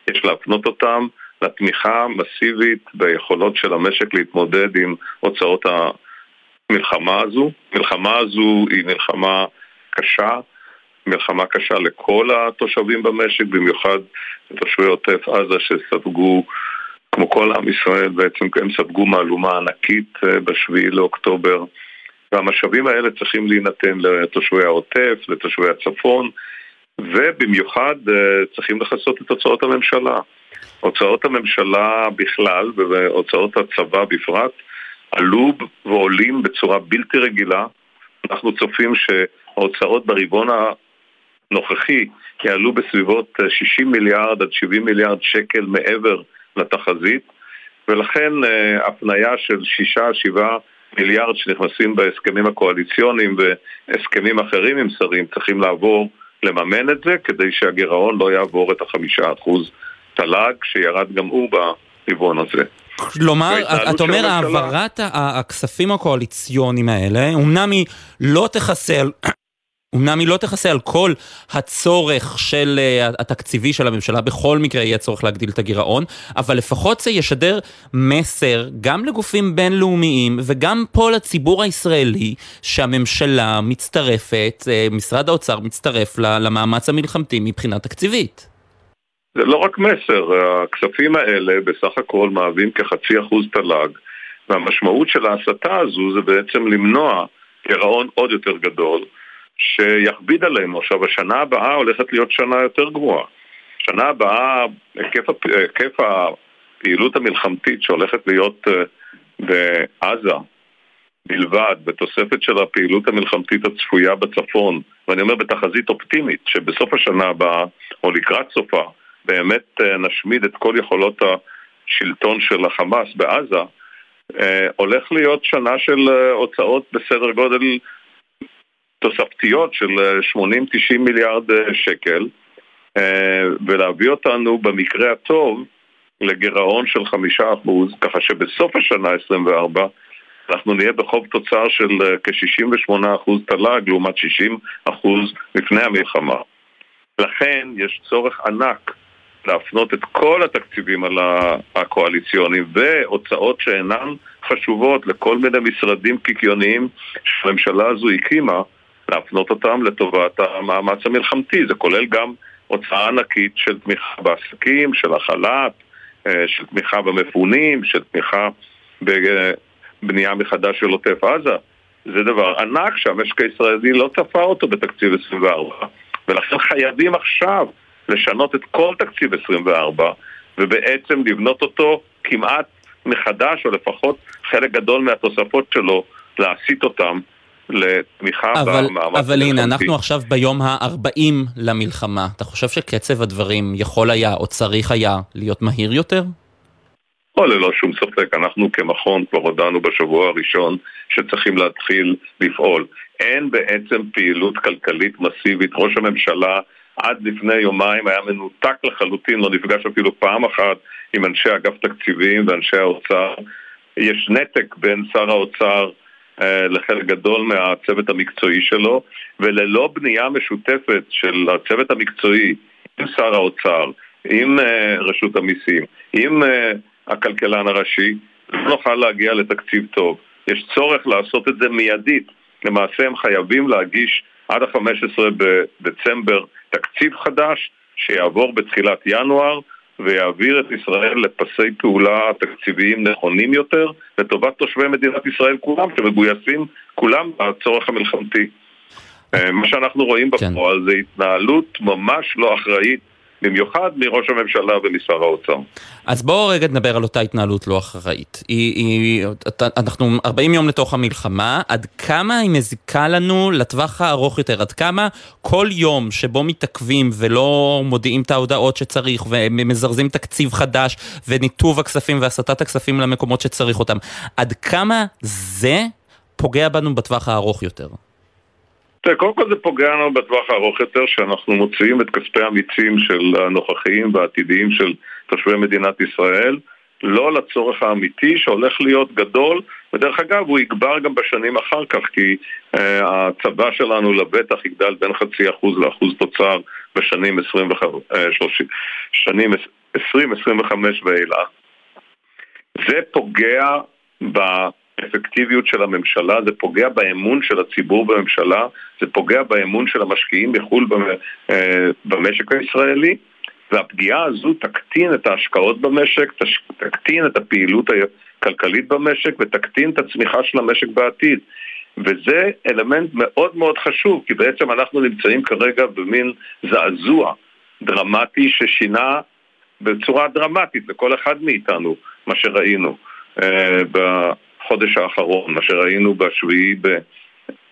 יש להפנות אותם לתמיכה מסיבית ביכולות של המשק להתמודד עם הוצאות המלחמה הזו. מלחמה הזו היא מלחמה קשה, מלחמה קשה לכל התושבים במשק, במיוחד לתושבי עוטף עזה שספגו, כמו כל עם ישראל בעצם, הם ספגו מהלומה ענקית אה, בשביעי לאוקטובר. והמשאבים האלה צריכים להינתן לתושבי העוטף, לתושבי הצפון, ובמיוחד אה, צריכים לכסות את הוצאות הממשלה. הוצאות הממשלה בכלל והוצאות הצבא בפרט עלו ועולים בצורה בלתי רגילה. אנחנו צופים שההוצאות ברבעון הנוכחי יעלו בסביבות 60 אה, מיליארד עד 70 מיליארד שקל מעבר לתחזית ולכן אה, הפניה של 6-7 מיליארד שנכנסים בהסכמים הקואליציוניים והסכמים אחרים עם שרים צריכים לעבור לממן את זה כדי שהגירעון לא יעבור את החמישה אחוז תל"ג שירד גם הוא ברבעון הזה. כלומר, אתה אומר העברת הכספים הקואליציוניים האלה, אמנם היא לא תכסה אמנם היא לא תכסה על כל הצורך של uh, התקציבי של הממשלה, בכל מקרה יהיה צורך להגדיל את הגירעון, אבל לפחות זה ישדר מסר גם לגופים בינלאומיים וגם פה לציבור הישראלי שהממשלה מצטרפת, uh, משרד האוצר מצטרף למאמץ המלחמתי מבחינה תקציבית. זה לא רק מסר, הכספים האלה בסך הכל מהווים כחצי אחוז תל"ג, והמשמעות של ההסתה הזו זה בעצם למנוע גירעון עוד יותר גדול. שיכביד עלינו. עכשיו, השנה הבאה הולכת להיות שנה יותר גרועה. שנה הבאה, היקף, היקף הפעילות המלחמתית שהולכת להיות uh, בעזה בלבד, בתוספת של הפעילות המלחמתית הצפויה בצפון, ואני אומר בתחזית אופטימית, שבסוף השנה הבאה, או לקראת סופה, באמת uh, נשמיד את כל יכולות השלטון של החמאס בעזה, uh, הולך להיות שנה של הוצאות בסדר גודל תוספתיות של 80-90 אה, מיליארד אה, שקל אה, ולהביא אותנו במקרה הטוב לגירעון של חמישה אחוז, ככה שבסוף השנה 24 אנחנו נהיה בחוב תוצר של כ-68% אחוז תל"ג לעומת 60% אחוז לפני המלחמה. לכן יש צורך ענק להפנות את כל התקציבים הקואליציוניים והוצאות שאינן חשובות לכל מיני משרדים קיקיוניים שהממשלה הזו הקימה להפנות אותם לטובת המאמץ המלחמתי. זה כולל גם הוצאה ענקית של תמיכה בעסקים, של החל"ת, אה, של תמיכה במפונים, של תמיכה בבנייה מחדש של עוטף עזה. זה דבר ענק שהמשק הישראלי לא צפה אותו בתקציב 24, ולכן חייבים עכשיו לשנות את כל תקציב 24 ובעצם לבנות אותו כמעט מחדש, או לפחות חלק גדול מהתוספות שלו, להסיט אותם לתמיכה אבל, במאמץ אבל הנה, אנחנו עכשיו ביום ה-40 למלחמה. אתה חושב שקצב הדברים יכול היה או צריך היה להיות מהיר יותר? או ללא שום ספק, אנחנו כמכון כבר הודענו בשבוע הראשון שצריכים להתחיל לפעול. אין בעצם פעילות כלכלית מסיבית. ראש הממשלה עד לפני יומיים היה מנותק לחלוטין, לא נפגש אפילו פעם אחת עם אנשי אגף תקציבים ואנשי האוצר. יש נתק בין שר האוצר לחלק גדול מהצוות המקצועי שלו, וללא בנייה משותפת של הצוות המקצועי עם שר האוצר, עם אה, רשות המיסים, עם אה, הכלכלן הראשי, לא נוכל להגיע לתקציב טוב. יש צורך לעשות את זה מיידית. למעשה הם חייבים להגיש עד ה-15 בדצמבר תקציב חדש שיעבור בתחילת ינואר ויעביר את ישראל לפסי פעולה תקציביים נכונים יותר לטובת תושבי מדינת ישראל כולם, שמגויסים כולם בצורך המלחמתי. אה, מה שאנחנו רואים כן. בפועל זה התנהלות ממש לא אחראית, במיוחד מראש הממשלה ומשר האוצר. אז בואו רגע נדבר על אותה התנהלות לא אחראית. היא, היא, אנחנו 40 יום לתוך המלחמה, עד כמה היא מזיקה לנו לטווח הארוך יותר? עד כמה כל יום שבו מתעכבים ולא מודיעים את ההודעות שצריך ומזרזים תקציב חדש וניתוב הכספים והסטת הכספים למקומות שצריך אותם, עד כמה זה פוגע בנו בטווח הארוך יותר? תראה, קודם כל זה פוגע לנו בטווח הארוך יותר, שאנחנו מוציאים את כספי המיצים של הנוכחיים והעתידיים של תושבי מדינת ישראל, לא לצורך האמיתי שהולך להיות גדול, ודרך אגב הוא יגבר גם בשנים אחר כך, כי uh, הצבא שלנו לבטח יגדל בין חצי אחוז לאחוז תוצר בשנים 25, uh, 30, שנים 20-25 ואילך. זה פוגע ב... האפקטיביות של הממשלה, זה פוגע באמון של הציבור בממשלה, זה פוגע באמון של המשקיעים מחו"ל במשק הישראלי, והפגיעה הזו תקטין את ההשקעות במשק, תקטין את הפעילות הכלכלית במשק ותקטין את הצמיחה של המשק בעתיד. וזה אלמנט מאוד מאוד חשוב, כי בעצם אנחנו נמצאים כרגע במין זעזוע דרמטי ששינה בצורה דרמטית לכל אחד מאיתנו מה שראינו. בחודש האחרון, מה שראינו בשביעי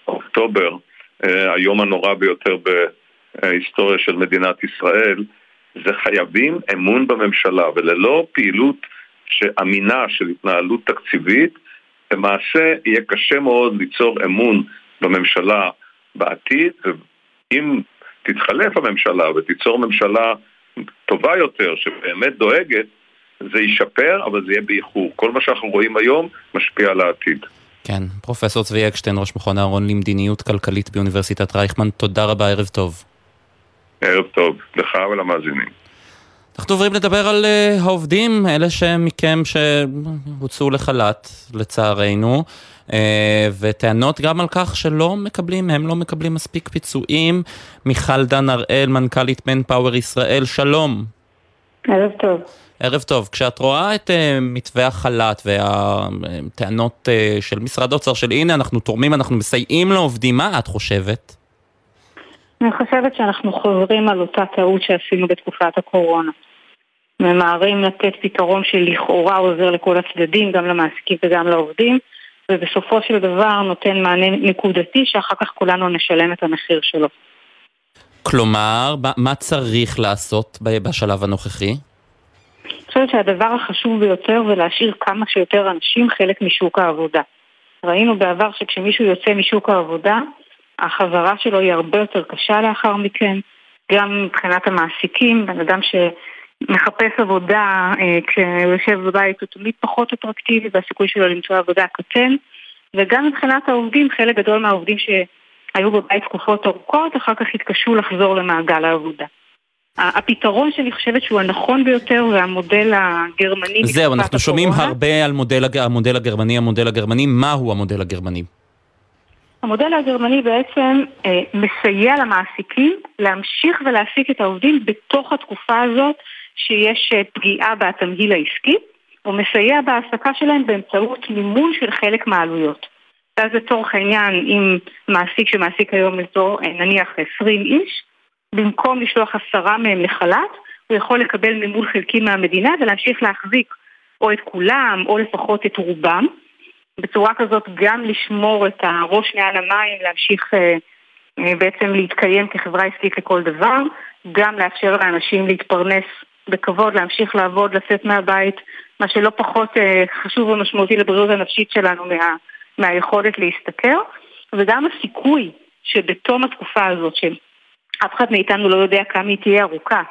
באוקטובר, היום הנורא ביותר בהיסטוריה של מדינת ישראל, זה חייבים אמון בממשלה, וללא פעילות אמינה של התנהלות תקציבית, למעשה יהיה קשה מאוד ליצור אמון בממשלה בעתיד, ואם תתחלף הממשלה ותיצור ממשלה טובה יותר, שבאמת דואגת, זה ישפר, אבל זה יהיה באיחור. כל מה שאנחנו רואים היום משפיע על העתיד. כן, פרופסור צבי אקשטיין, ראש מכון אהרון למדיניות כלכלית באוניברסיטת רייכמן, תודה רבה, ערב טוב. ערב טוב, לך ולמאזינים. אנחנו עוברים לדבר על uh, העובדים, אלה שמכם שהוצאו לחל"ת, לצערנו, uh, וטענות גם על כך שלא מקבלים, הם לא מקבלים מספיק פיצויים. מיכל דן הראל, מנכ"לית מנפאוור ישראל, שלום. ערב טוב. ערב טוב. כשאת רואה את uh, מתווה החל"ת והטענות uh, של משרד האוצר של הנה אנחנו תורמים, אנחנו מסייעים לעובדים, מה את חושבת? אני חושבת שאנחנו חוזרים על אותה טעות שעשינו בתקופת הקורונה. ממהרים לתת פתרון שלכאורה עוזר לכל הצדדים, גם למעסיקים וגם לעובדים, ובסופו של דבר נותן מענה נקודתי שאחר כך כולנו נשלם את המחיר שלו. כלומר, מה צריך לעשות בשלב הנוכחי? אני חושבת שהדבר החשוב ביותר זה להשאיר כמה שיותר אנשים חלק משוק העבודה. ראינו בעבר שכשמישהו יוצא משוק העבודה, החזרה שלו היא הרבה יותר קשה לאחר מכן, גם מבחינת המעסיקים, בן אדם שמחפש עבודה אה, כשהוא יושב בבית הוא תמיד פחות אטרקטיבי והסיכוי שלו למצוא עבודה קטן, וגם מבחינת העובדים, חלק גדול מהעובדים שהיו בבית תקופות ארוכות, אחר כך התקשו לחזור למעגל העבודה. הפתרון שאני חושבת שהוא הנכון ביותר זה המודל הגרמני. זהו, אנחנו שומעים הרבה על מודל, המודל הגרמני, המודל הגרמני, מהו המודל הגרמני? המודל הגרמני בעצם אה, מסייע למעסיקים להמשיך ולהעסיק את העובדים בתוך התקופה הזאת שיש אה, פגיעה בתמהיל העסקי, הוא מסייע בהעסקה שלהם באמצעות מימון של חלק מהעלויות. ואז לצורך העניין, אם מעסיק שמעסיק היום לתור אה, נניח 20 איש, במקום לשלוח עשרה מהם לחל"ת, הוא יכול לקבל מימון חלקי מהמדינה ולהמשיך להחזיק או את כולם או לפחות את רובם. בצורה כזאת גם לשמור את הראש מעל המים, להמשיך אה, אה, בעצם להתקיים כחברה עסקית לכל דבר, גם לאפשר לאנשים להתפרנס בכבוד, להמשיך לעבוד, לצאת מהבית, מה שלא פחות אה, חשוב ומשמעותי לבריאות הנפשית שלנו מה, מהיכולת להשתכר, וגם הסיכוי שבתום התקופה הזאת, שאף אחד מאיתנו לא יודע כמה היא תהיה ארוכה,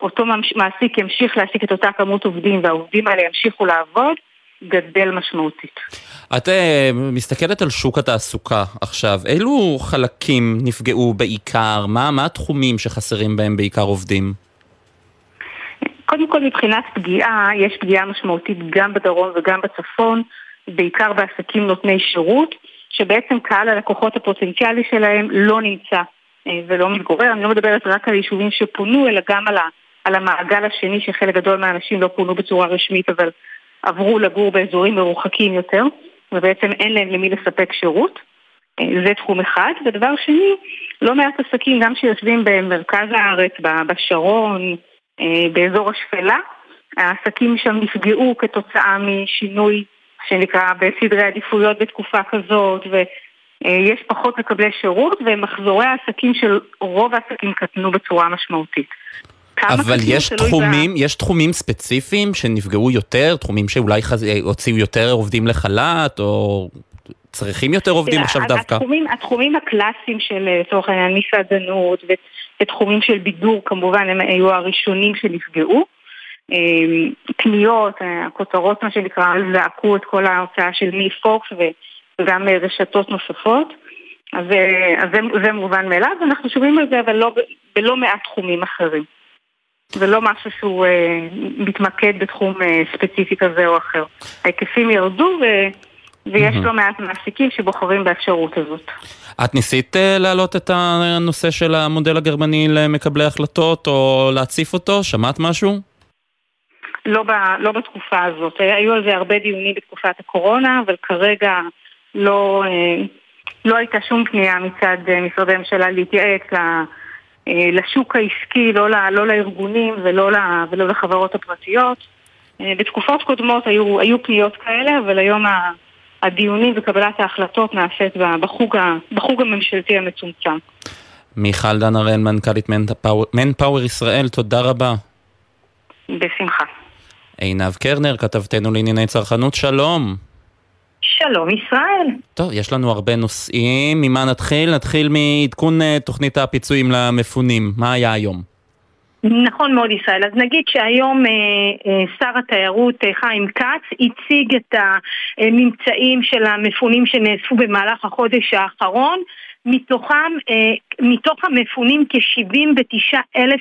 אותו מעסיק ימשיך להעסיק את אותה כמות עובדים והעובדים האלה ימשיכו לעבוד, גדל משמעותית. את uh, מסתכלת על שוק התעסוקה עכשיו, אילו חלקים נפגעו בעיקר? מה, מה התחומים שחסרים בהם בעיקר עובדים? קודם כל מבחינת פגיעה, יש פגיעה משמעותית גם בדרום וגם בצפון, בעיקר בעסקים נותני שירות, שבעצם קהל הלקוחות הפוטנציאלי שלהם לא נמצא אה, ולא מתגורר. אני לא מדברת רק על יישובים שפונו, אלא גם על על המעגל השני שחלק גדול מהאנשים לא פונו בצורה רשמית אבל עברו לגור באזורים מרוחקים יותר ובעצם אין להם למי לספק שירות. אה, זה תחום אחד. ודבר שני, לא מעט עסקים גם שיושבים במרכז הארץ, בשרון, אה, באזור השפלה, העסקים שם נפגעו כתוצאה משינוי שנקרא בסדרי עדיפויות בתקופה כזאת, ויש פחות מקבלי שירות, ומחזורי העסקים של רוב העסקים קטנו בצורה משמעותית. אבל יש תחומים, בה... יש תחומים ספציפיים שנפגעו יותר, תחומים שאולי חז... הוציאו יותר עובדים לחל"ת, או צריכים יותר עובדים עכשיו דווקא? התחומים, התחומים הקלאסיים של לצורך העניין מסעדנות ותחומים של בידור כמובן הם היו הראשונים שנפגעו. קניות, הכותרות מה שנקרא, זעקו את כל ההוצאה של מי פוקס וגם רשתות נוספות. אז, אז זה, זה מובן מאליו, ואנחנו שומעים על זה אבל לא, בלא מעט תחומים אחרים. זה לא משהו שהוא אה, מתמקד בתחום אה, ספציפי כזה או אחר. ההיקפים ירדו ו, ויש mm-hmm. לא מעט מעסיקים שבוחרים באפשרות הזאת. את ניסית אה, להעלות את הנושא של המודל הגרמני למקבלי החלטות או להציף אותו? שמעת משהו? לא, ב, לא בתקופה הזאת. היו על זה הרבה דיונים בתקופת הקורונה, אבל כרגע לא, אה, לא הייתה שום פנייה מצד אה, משרדי הממשלה להתייעץ לשוק העסקי, לא, לא לארגונים ולא, ולא לחברות הפרטיות. בתקופות קודמות היו, היו פניות כאלה, אבל היום הדיונים וקבלת ההחלטות נעשית בחוג, בחוג הממשלתי המצומצם. מיכל דן הראל, מנכ"לית מנפאוור ישראל, תודה רבה. בשמחה. עינב קרנר, כתבתנו לענייני צרכנות, שלום. שלום ישראל. טוב, יש לנו הרבה נושאים, ממה נתחיל? נתחיל מעדכון אה, תוכנית הפיצויים למפונים, מה היה היום? נכון מאוד ישראל. אז נגיד שהיום אה, אה, שר התיירות חיים כץ הציג את הממצאים של המפונים שנאספו במהלך החודש האחרון. מתוכם, מתוך המפונים כ-79 אלף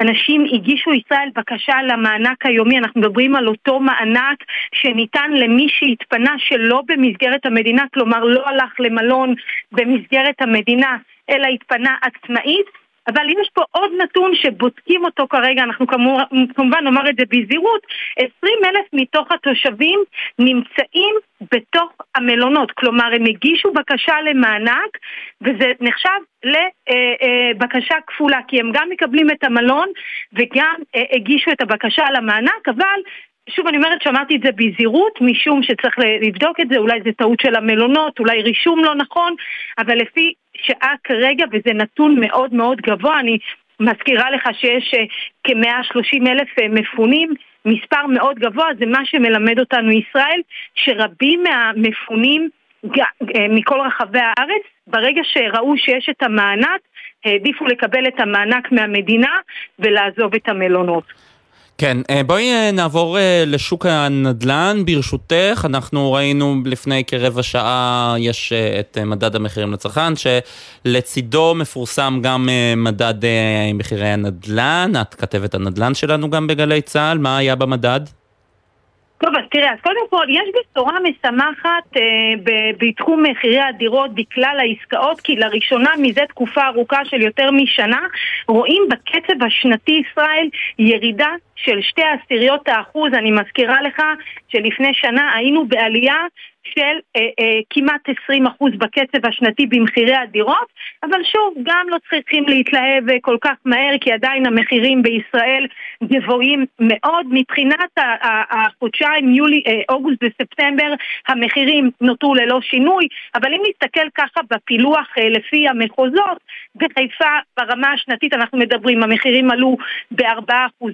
אנשים הגישו ישראל בקשה למענק היומי, אנחנו מדברים על אותו מענק שניתן למי שהתפנה שלא במסגרת המדינה, כלומר לא הלך למלון במסגרת המדינה, אלא התפנה עצמאית. אבל יש פה עוד נתון שבודקים אותו כרגע, אנחנו כמובן נאמר את זה בזהירות, 20 אלף מתוך התושבים נמצאים בתוך המלונות, כלומר הם הגישו בקשה למענק וזה נחשב לבקשה כפולה, כי הם גם מקבלים את המלון וגם אה, הגישו את הבקשה למענק, אבל שוב אני אומרת, שמעתי את זה בזהירות, משום שצריך לבדוק את זה, אולי זה טעות של המלונות, אולי רישום לא נכון, אבל לפי שעה כרגע, וזה נתון מאוד מאוד גבוה, אני מזכירה לך שיש אה, כ-130 אלף אה, מפונים, מספר מאוד גבוה, זה מה שמלמד אותנו ישראל, שרבים מהמפונים אה, מכל רחבי הארץ, ברגע שראו שיש את המענק, העדיפו לקבל את המענק מהמדינה ולעזוב את המלונות. כן, אה, בואי אה, נעבור אה, לשוק הנדל"ן ברשותך, אנחנו ראינו לפני כרבע שעה יש את מדד המחירים לצרכן שלצידו מפורסם גם מדד מחירי הנדל"ן, את כתבת הנדל"ן שלנו גם בגלי צה"ל, מה היה במדד? טוב, אז תראה, אז קודם כל, יש בשורה משמחת אה, בתחום מחירי הדירות בכלל העסקאות, כי לראשונה מזה תקופה ארוכה של יותר משנה, רואים בקצב השנתי ישראל ירידה של שתי עשיריות האחוז. אני מזכירה לך שלפני שנה היינו בעלייה של אה, אה, כמעט 20% בקצב השנתי במחירי הדירות, אבל שוב, גם לא צריכים להתלהב אה, כל כך מהר, כי עדיין המחירים בישראל גבוהים מאוד. מבחינת החודשיים, יולי, אה, אוגוסט וספטמבר, המחירים נותרו ללא שינוי, אבל אם נסתכל ככה בפילוח אה, לפי המחוזות, בחיפה ברמה השנתית אנחנו מדברים, המחירים עלו ב-4%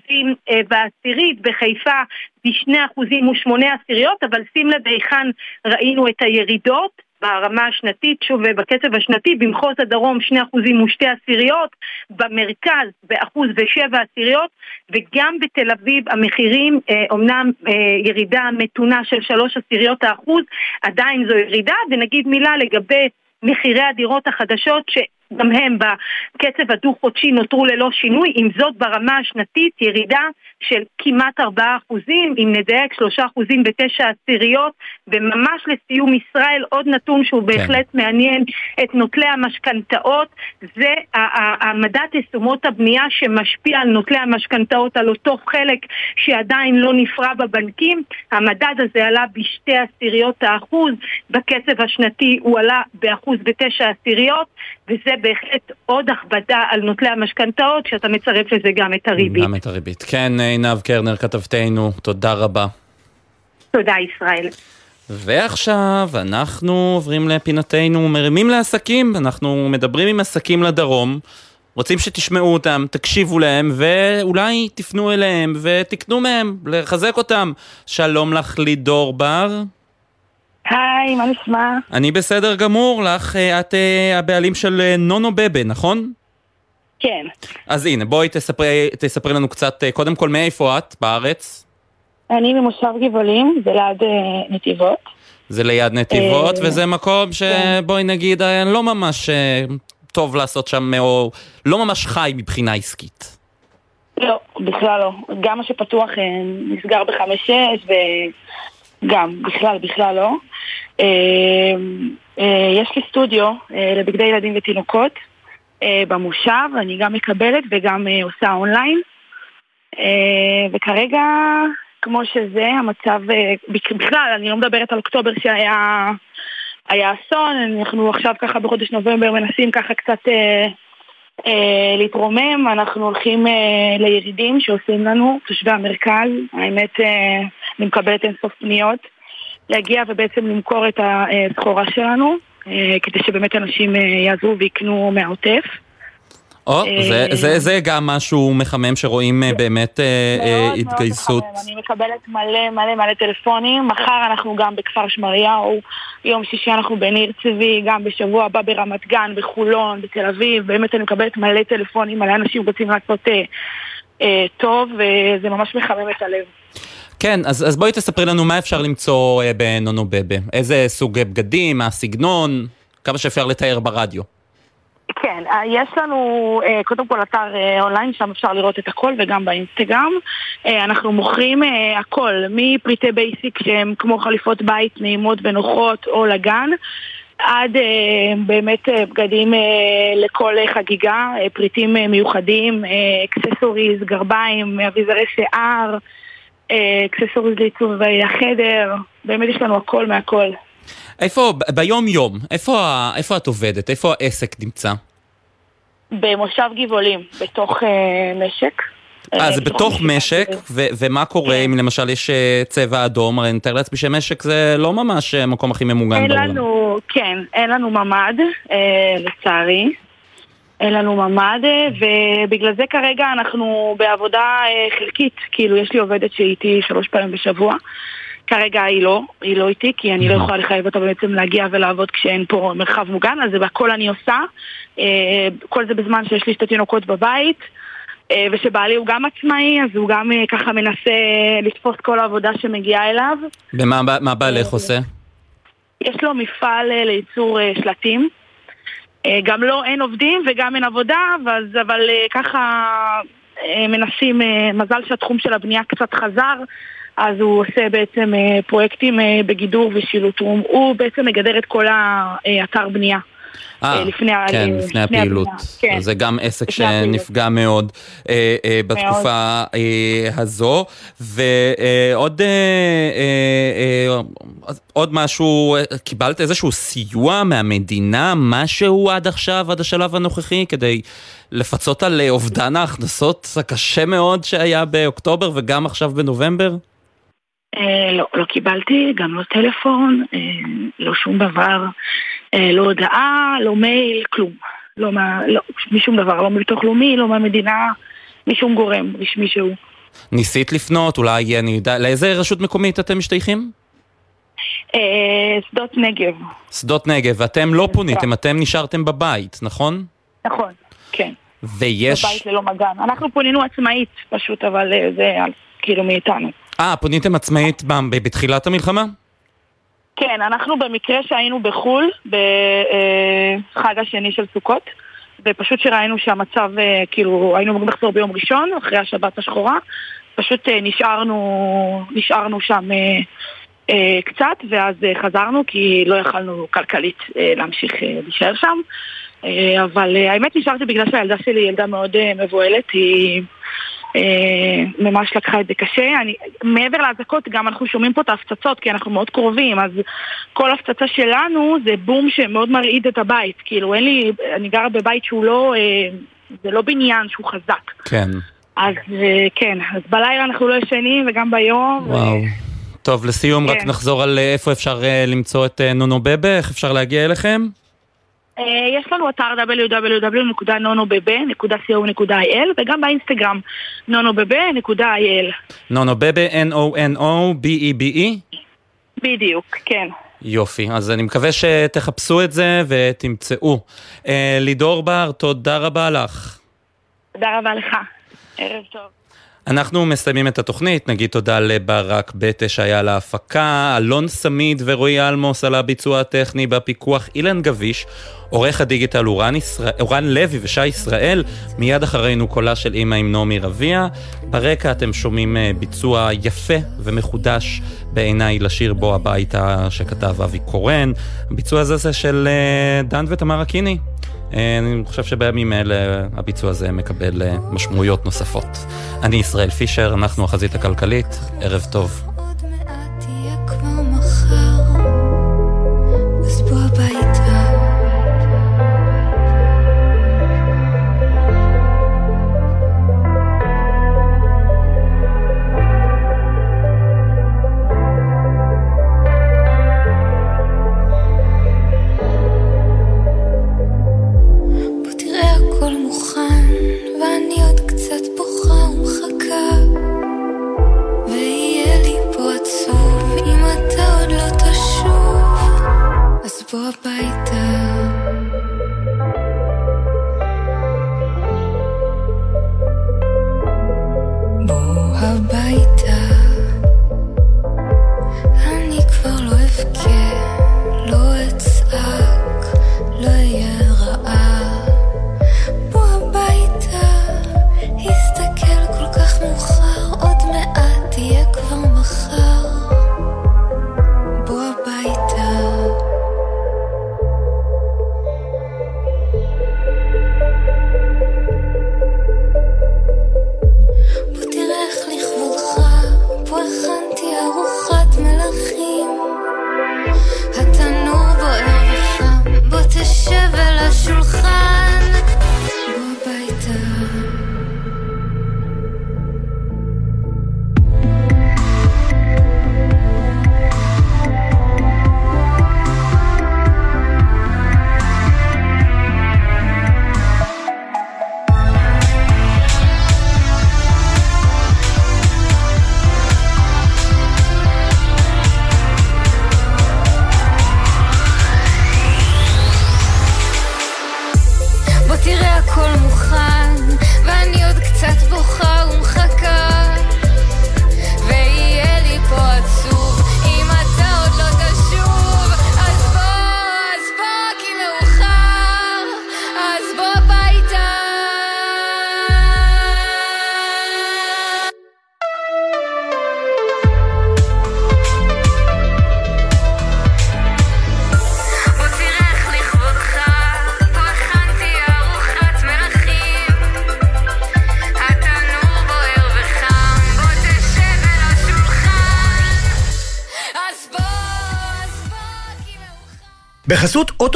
אה, בעשירית, בחיפה ב-2% ושמונה עשיריות, אבל שים לב היכן ראינו את הירידות. ברמה השנתית, שוב בקצב השנתי, במחוז הדרום שני אחוזים ושתי עשיריות, במרכז באחוז ושבע עשיריות, וגם בתל אביב המחירים, אה, אומנם אה, ירידה מתונה של שלוש עשיריות האחוז, עדיין זו ירידה, ונגיד מילה לגבי מחירי הדירות החדשות, ש... גם הם בקצב הדו-חודשי נותרו ללא שינוי, עם זאת ברמה השנתית ירידה של כמעט 4%, אם נדייק 3% ותשע עשיריות, וממש לסיום ישראל עוד נתון שהוא בהחלט כן. מעניין את נוטלי המשכנתאות, זה העמדת תשומות הבנייה שמשפיע על נוטלי המשכנתאות, על אותו חלק שעדיין לא נפרע בבנקים, המדד הזה עלה בשתי עשיריות האחוז, בקצב השנתי הוא עלה באחוז ותשע עשיריות, וזה בהחלט עוד הכבדה על נוטלי המשכנתאות, שאתה מצרף לזה גם את הריבית. גם את הריבית. כן, עינב קרנר כתבתנו, תודה רבה. תודה ישראל. ועכשיו אנחנו עוברים לפינתנו מרימים לעסקים, אנחנו מדברים עם עסקים לדרום, רוצים שתשמעו אותם, תקשיבו להם ואולי תפנו אליהם ותקנו מהם, לחזק אותם. שלום לך לידור בר. היי, מה נשמע? אני בסדר גמור, לך, אה, את אה, הבעלים של אה, נונו בבה, נכון? כן. אז הנה, בואי תספרי, תספרי לנו קצת, קודם כל, מאיפה את בארץ? אני ממושב גבעולים, זה ליד נתיבות. זה ליד נתיבות, וזה מקום כן. שבואי נגיד, לא ממש טוב לעשות שם, או לא ממש חי מבחינה עסקית. לא, בכלל לא. גם מה שפתוח נסגר בחמש-שש, וגם, בכלל, בכלל לא. אה, אה, יש לי סטודיו אה, לבגדי ילדים ותינוקות במושב, אני גם מקבלת וגם עושה אונליין. וכרגע, כמו שזה, המצב, בכלל, אני לא מדברת על אוקטובר שהיה היה אסון, אנחנו עכשיו ככה בחודש נובמבר מנסים ככה קצת אה, אה, להתרומם, אנחנו הולכים אה, לירידים שעושים לנו, תושבי המרכז, האמת, אה, אני מקבלת אינסוף פניות. להגיע ובעצם למכור את הסחורה שלנו, אה, כדי שבאמת אנשים אה, יעזרו ויקנו מהעוטף. או, זה, אה, זה, זה גם משהו מחמם שרואים באמת מאוד התגייסות. מאוד מחמם, אני מקבלת מלא מלא מלא טלפונים. מחר אנחנו גם בכפר שמריהו, יום שישי אנחנו בניר צבי, גם בשבוע הבא ברמת גן, בחולון, בתל אביב. באמת אני מקבלת מלא טלפונים, מלא אנשים רוצים לעשות אה, טוב, וזה ממש מחמם את הלב. כן, אז, אז בואי תספרי לנו מה אפשר למצוא אה, בנונו בבה. איזה סוג בגדים, מה הסגנון, כמה שאפשר לתאר ברדיו. כן, אה, יש לנו אה, קודם כל אתר אונליין, שם אפשר לראות את הכל וגם באינסטגרם. אנחנו מוכרים הכל, מפריטי basic שהם כמו חליפות בית נעימות ונוחות או לגן. עד באמת בגדים לכל חגיגה, פריטים מיוחדים, accessories, גרביים, אביזרי שיער, accessories לעיצוב החדר, באמת יש לנו הכל מהכל. איפה, ביום יום, איפה, איפה את עובדת? איפה העסק נמצא? במושב גבעולים, בתוך אה, משק. אה, זה בתוך משק, ו- ומה קורה כן. אם למשל יש אה, צבע אדום? הרי אני מתאר לעצמי שמשק זה לא ממש המקום הכי ממוגן בעולם. אין לנו, כן, אין לנו ממ"ד, אה, לצערי. אין לנו ממ"ד, ובגלל זה כרגע אנחנו בעבודה אה, חלקית, כאילו יש לי עובדת שהיא איתי שלוש פעמים בשבוע. כרגע היא לא, היא לא איתי, כי אני לא יכולה לחייב אותה בעצם להגיע ולעבוד כשאין פה מרחב מוגן, אז זה הכל אני עושה. אה, כל זה בזמן שיש לי שתי תינוקות בבית, אה, ושבעלי הוא גם עצמאי, אז הוא גם ככה מנסה לתפוס כל העבודה שמגיעה אליו. ומה בעלך עושה? יש לו מפעל לייצור שלטים. אה, גם לא אין עובדים וגם אין עבודה, אבל, אבל אה, ככה אה, מנסים, מזל שהתחום של הבנייה קצת חזר, אז הוא עושה בעצם פרויקטים בגידור ושילוט. הוא בעצם מגדר את כל האתר בנייה. אה, לפני, כן, לפני, לפני הפעילות. כן. זה גם עסק שנפגע מאוד אה, אה, בתקופה אה, הזו. ועוד אה, אה, אה, עוד משהו, קיבלת איזשהו סיוע מהמדינה, משהו עד עכשיו, עד השלב הנוכחי, כדי לפצות על אובדן ההכנסות הקשה מאוד שהיה באוקטובר וגם עכשיו בנובמבר? אה, לא, לא קיבלתי, גם לא טלפון, אה, לא שום דבר. אה, לא הודעה, לא מייל, כלום. לא, מה, לא משום דבר, לא מביטוח לאומי, לא מהמדינה, משום גורם רשמי שהוא. ניסית לפנות, אולי אני יודע, לאיזה רשות מקומית אתם משתייכים? אה, שדות נגב. שדות נגב, ואתם לא פוניתם, אתם נשארתם בבית, נכון? נכון, כן. ויש... בבית ללא מגן. אנחנו פונינו עצמאית פשוט, אבל אה, זה כאילו מאיתנו. אה, פוניתם עצמאית בתחילת המלחמה? כן, אנחנו במקרה שהיינו בחו"ל, בחג השני של סוכות, ופשוט שראינו שהמצב, אה, כאילו, היינו אמורים לחזור ביום ראשון, אחרי השבת השחורה, פשוט אה, נשארנו, נשארנו שם אה, אה, קצת, ואז אה, חזרנו, כי לא יכלנו כלכלית אה, להמשיך אה, להישאר שם. אה, אבל אה, האמת נשארתי בגלל שהילדה שלי היא ילדה מאוד אה, מבוהלת, היא... אה, ממש לקחה את זה קשה. אני, מעבר לאזעקות, גם אנחנו שומעים פה את ההפצצות, כי אנחנו מאוד קרובים, אז כל הפצצה שלנו זה בום שמאוד מרעיד את הבית. כאילו, אין לי, אני גרה בבית שהוא לא, אה, זה לא בניין שהוא חזק. כן. אז אה, כן, אז בלילה אנחנו לא ישנים, וגם ביום. וואו. טוב, לסיום רק כן. נחזור על אה, איפה אפשר אה, למצוא את אה, נונו בבה, איך אפשר להגיע אליכם? אה, יש לנו אתר www.nonobebe.co.il וגם באינסטגרם nonobebe.il נונו בבה, N-O-N-O-B-E-B-E? בדיוק, כן. יופי, אז אני מקווה שתחפשו את זה ותמצאו. אה, לידור בר, תודה רבה לך. תודה רבה לך. ערב טוב. אנחנו מסיימים את התוכנית, נגיד תודה לברק בטה שהיה על ההפקה, אלון סמיד ורועי אלמוס על הביצוע הטכני בפיקוח, אילן גביש, עורך הדיגיטל אורן, ישראל, אורן לוי ושי ישראל, מיד אחרינו קולה של אימא עם נעמי רביע. ברקע אתם שומעים אה, ביצוע יפה ומחודש בעיניי לשיר בו הביתה שכתב אבי קורן. הביצוע הזה זה של אה, דן ותמר אקיני. אני חושב שבימים אלה הביצוע הזה מקבל אה, משמעויות נוספות. אני ישראל פישר, אנחנו החזית הכלכלית, ערב טוב.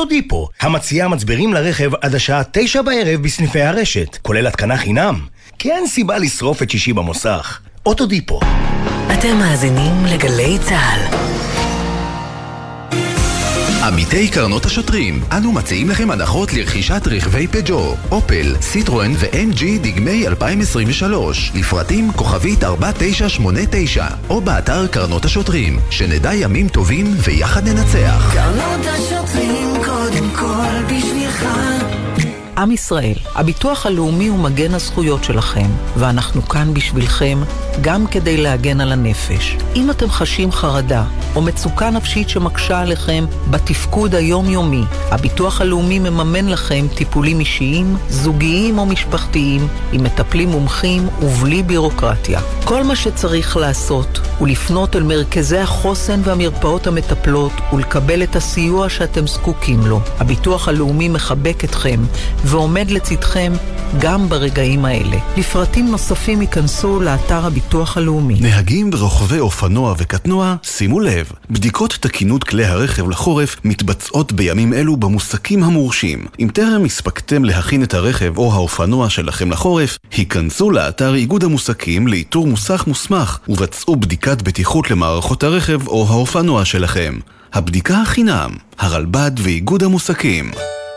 אוטודיפו, המציעה מצברים לרכב עד השעה תשע בערב בסניפי הרשת, כולל התקנה חינם. כי אין סיבה לשרוף את שישי במוסך. אוטודיפו. אתם מאזינים לגלי צה"ל. עמיתי קרנות השוטרים, אנו מציעים לכם הנחות לרכישת רכבי פג'ו, אופל, סיטרואן ו-MG דגמי 2023, לפרטים כוכבית 4989, או באתר קרנות השוטרים, שנדע ימים טובים ויחד ננצח. קרנות השוטרים קודם כל בשבילך עם ישראל, הביטוח הלאומי הוא מגן הזכויות שלכם, ואנחנו כאן בשבילכם גם כדי להגן על הנפש. אם אתם חשים חרדה או מצוקה נפשית שמקשה עליכם בתפקוד היומיומי, הביטוח הלאומי מממן לכם טיפולים אישיים, זוגיים או משפחתיים, עם מטפלים מומחים ובלי בירוקרטיה. כל מה שצריך לעשות הוא לפנות אל מרכזי החוסן והמרפאות המטפלות ולקבל את הסיוע שאתם זקוקים לו. הביטוח הלאומי מחבק אתכם ועומד לצדכם גם ברגעים האלה. לפרטים נוספים ייכנסו לאתר הביטוח הלאומי. נהגים ורוכבי אופנוע וקטנוע, שימו לב, בדיקות תקינות כלי הרכב לחורף מתבצעות בימים אלו במוסקים המורשים. אם טרם הספקתם להכין את הרכב או האופנוע שלכם לחורף, היכנסו לאתר איגוד המוסקים לאיתור מוסך מוסמך ובצעו בדיקת בטיחות למערכות הרכב או האופנוע שלכם. הבדיקה החינם, הרלב"ד ואיגוד המוסקים.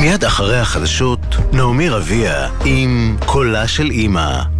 מיד אחרי החדשות, נעמי רביע עם קולה של אימא.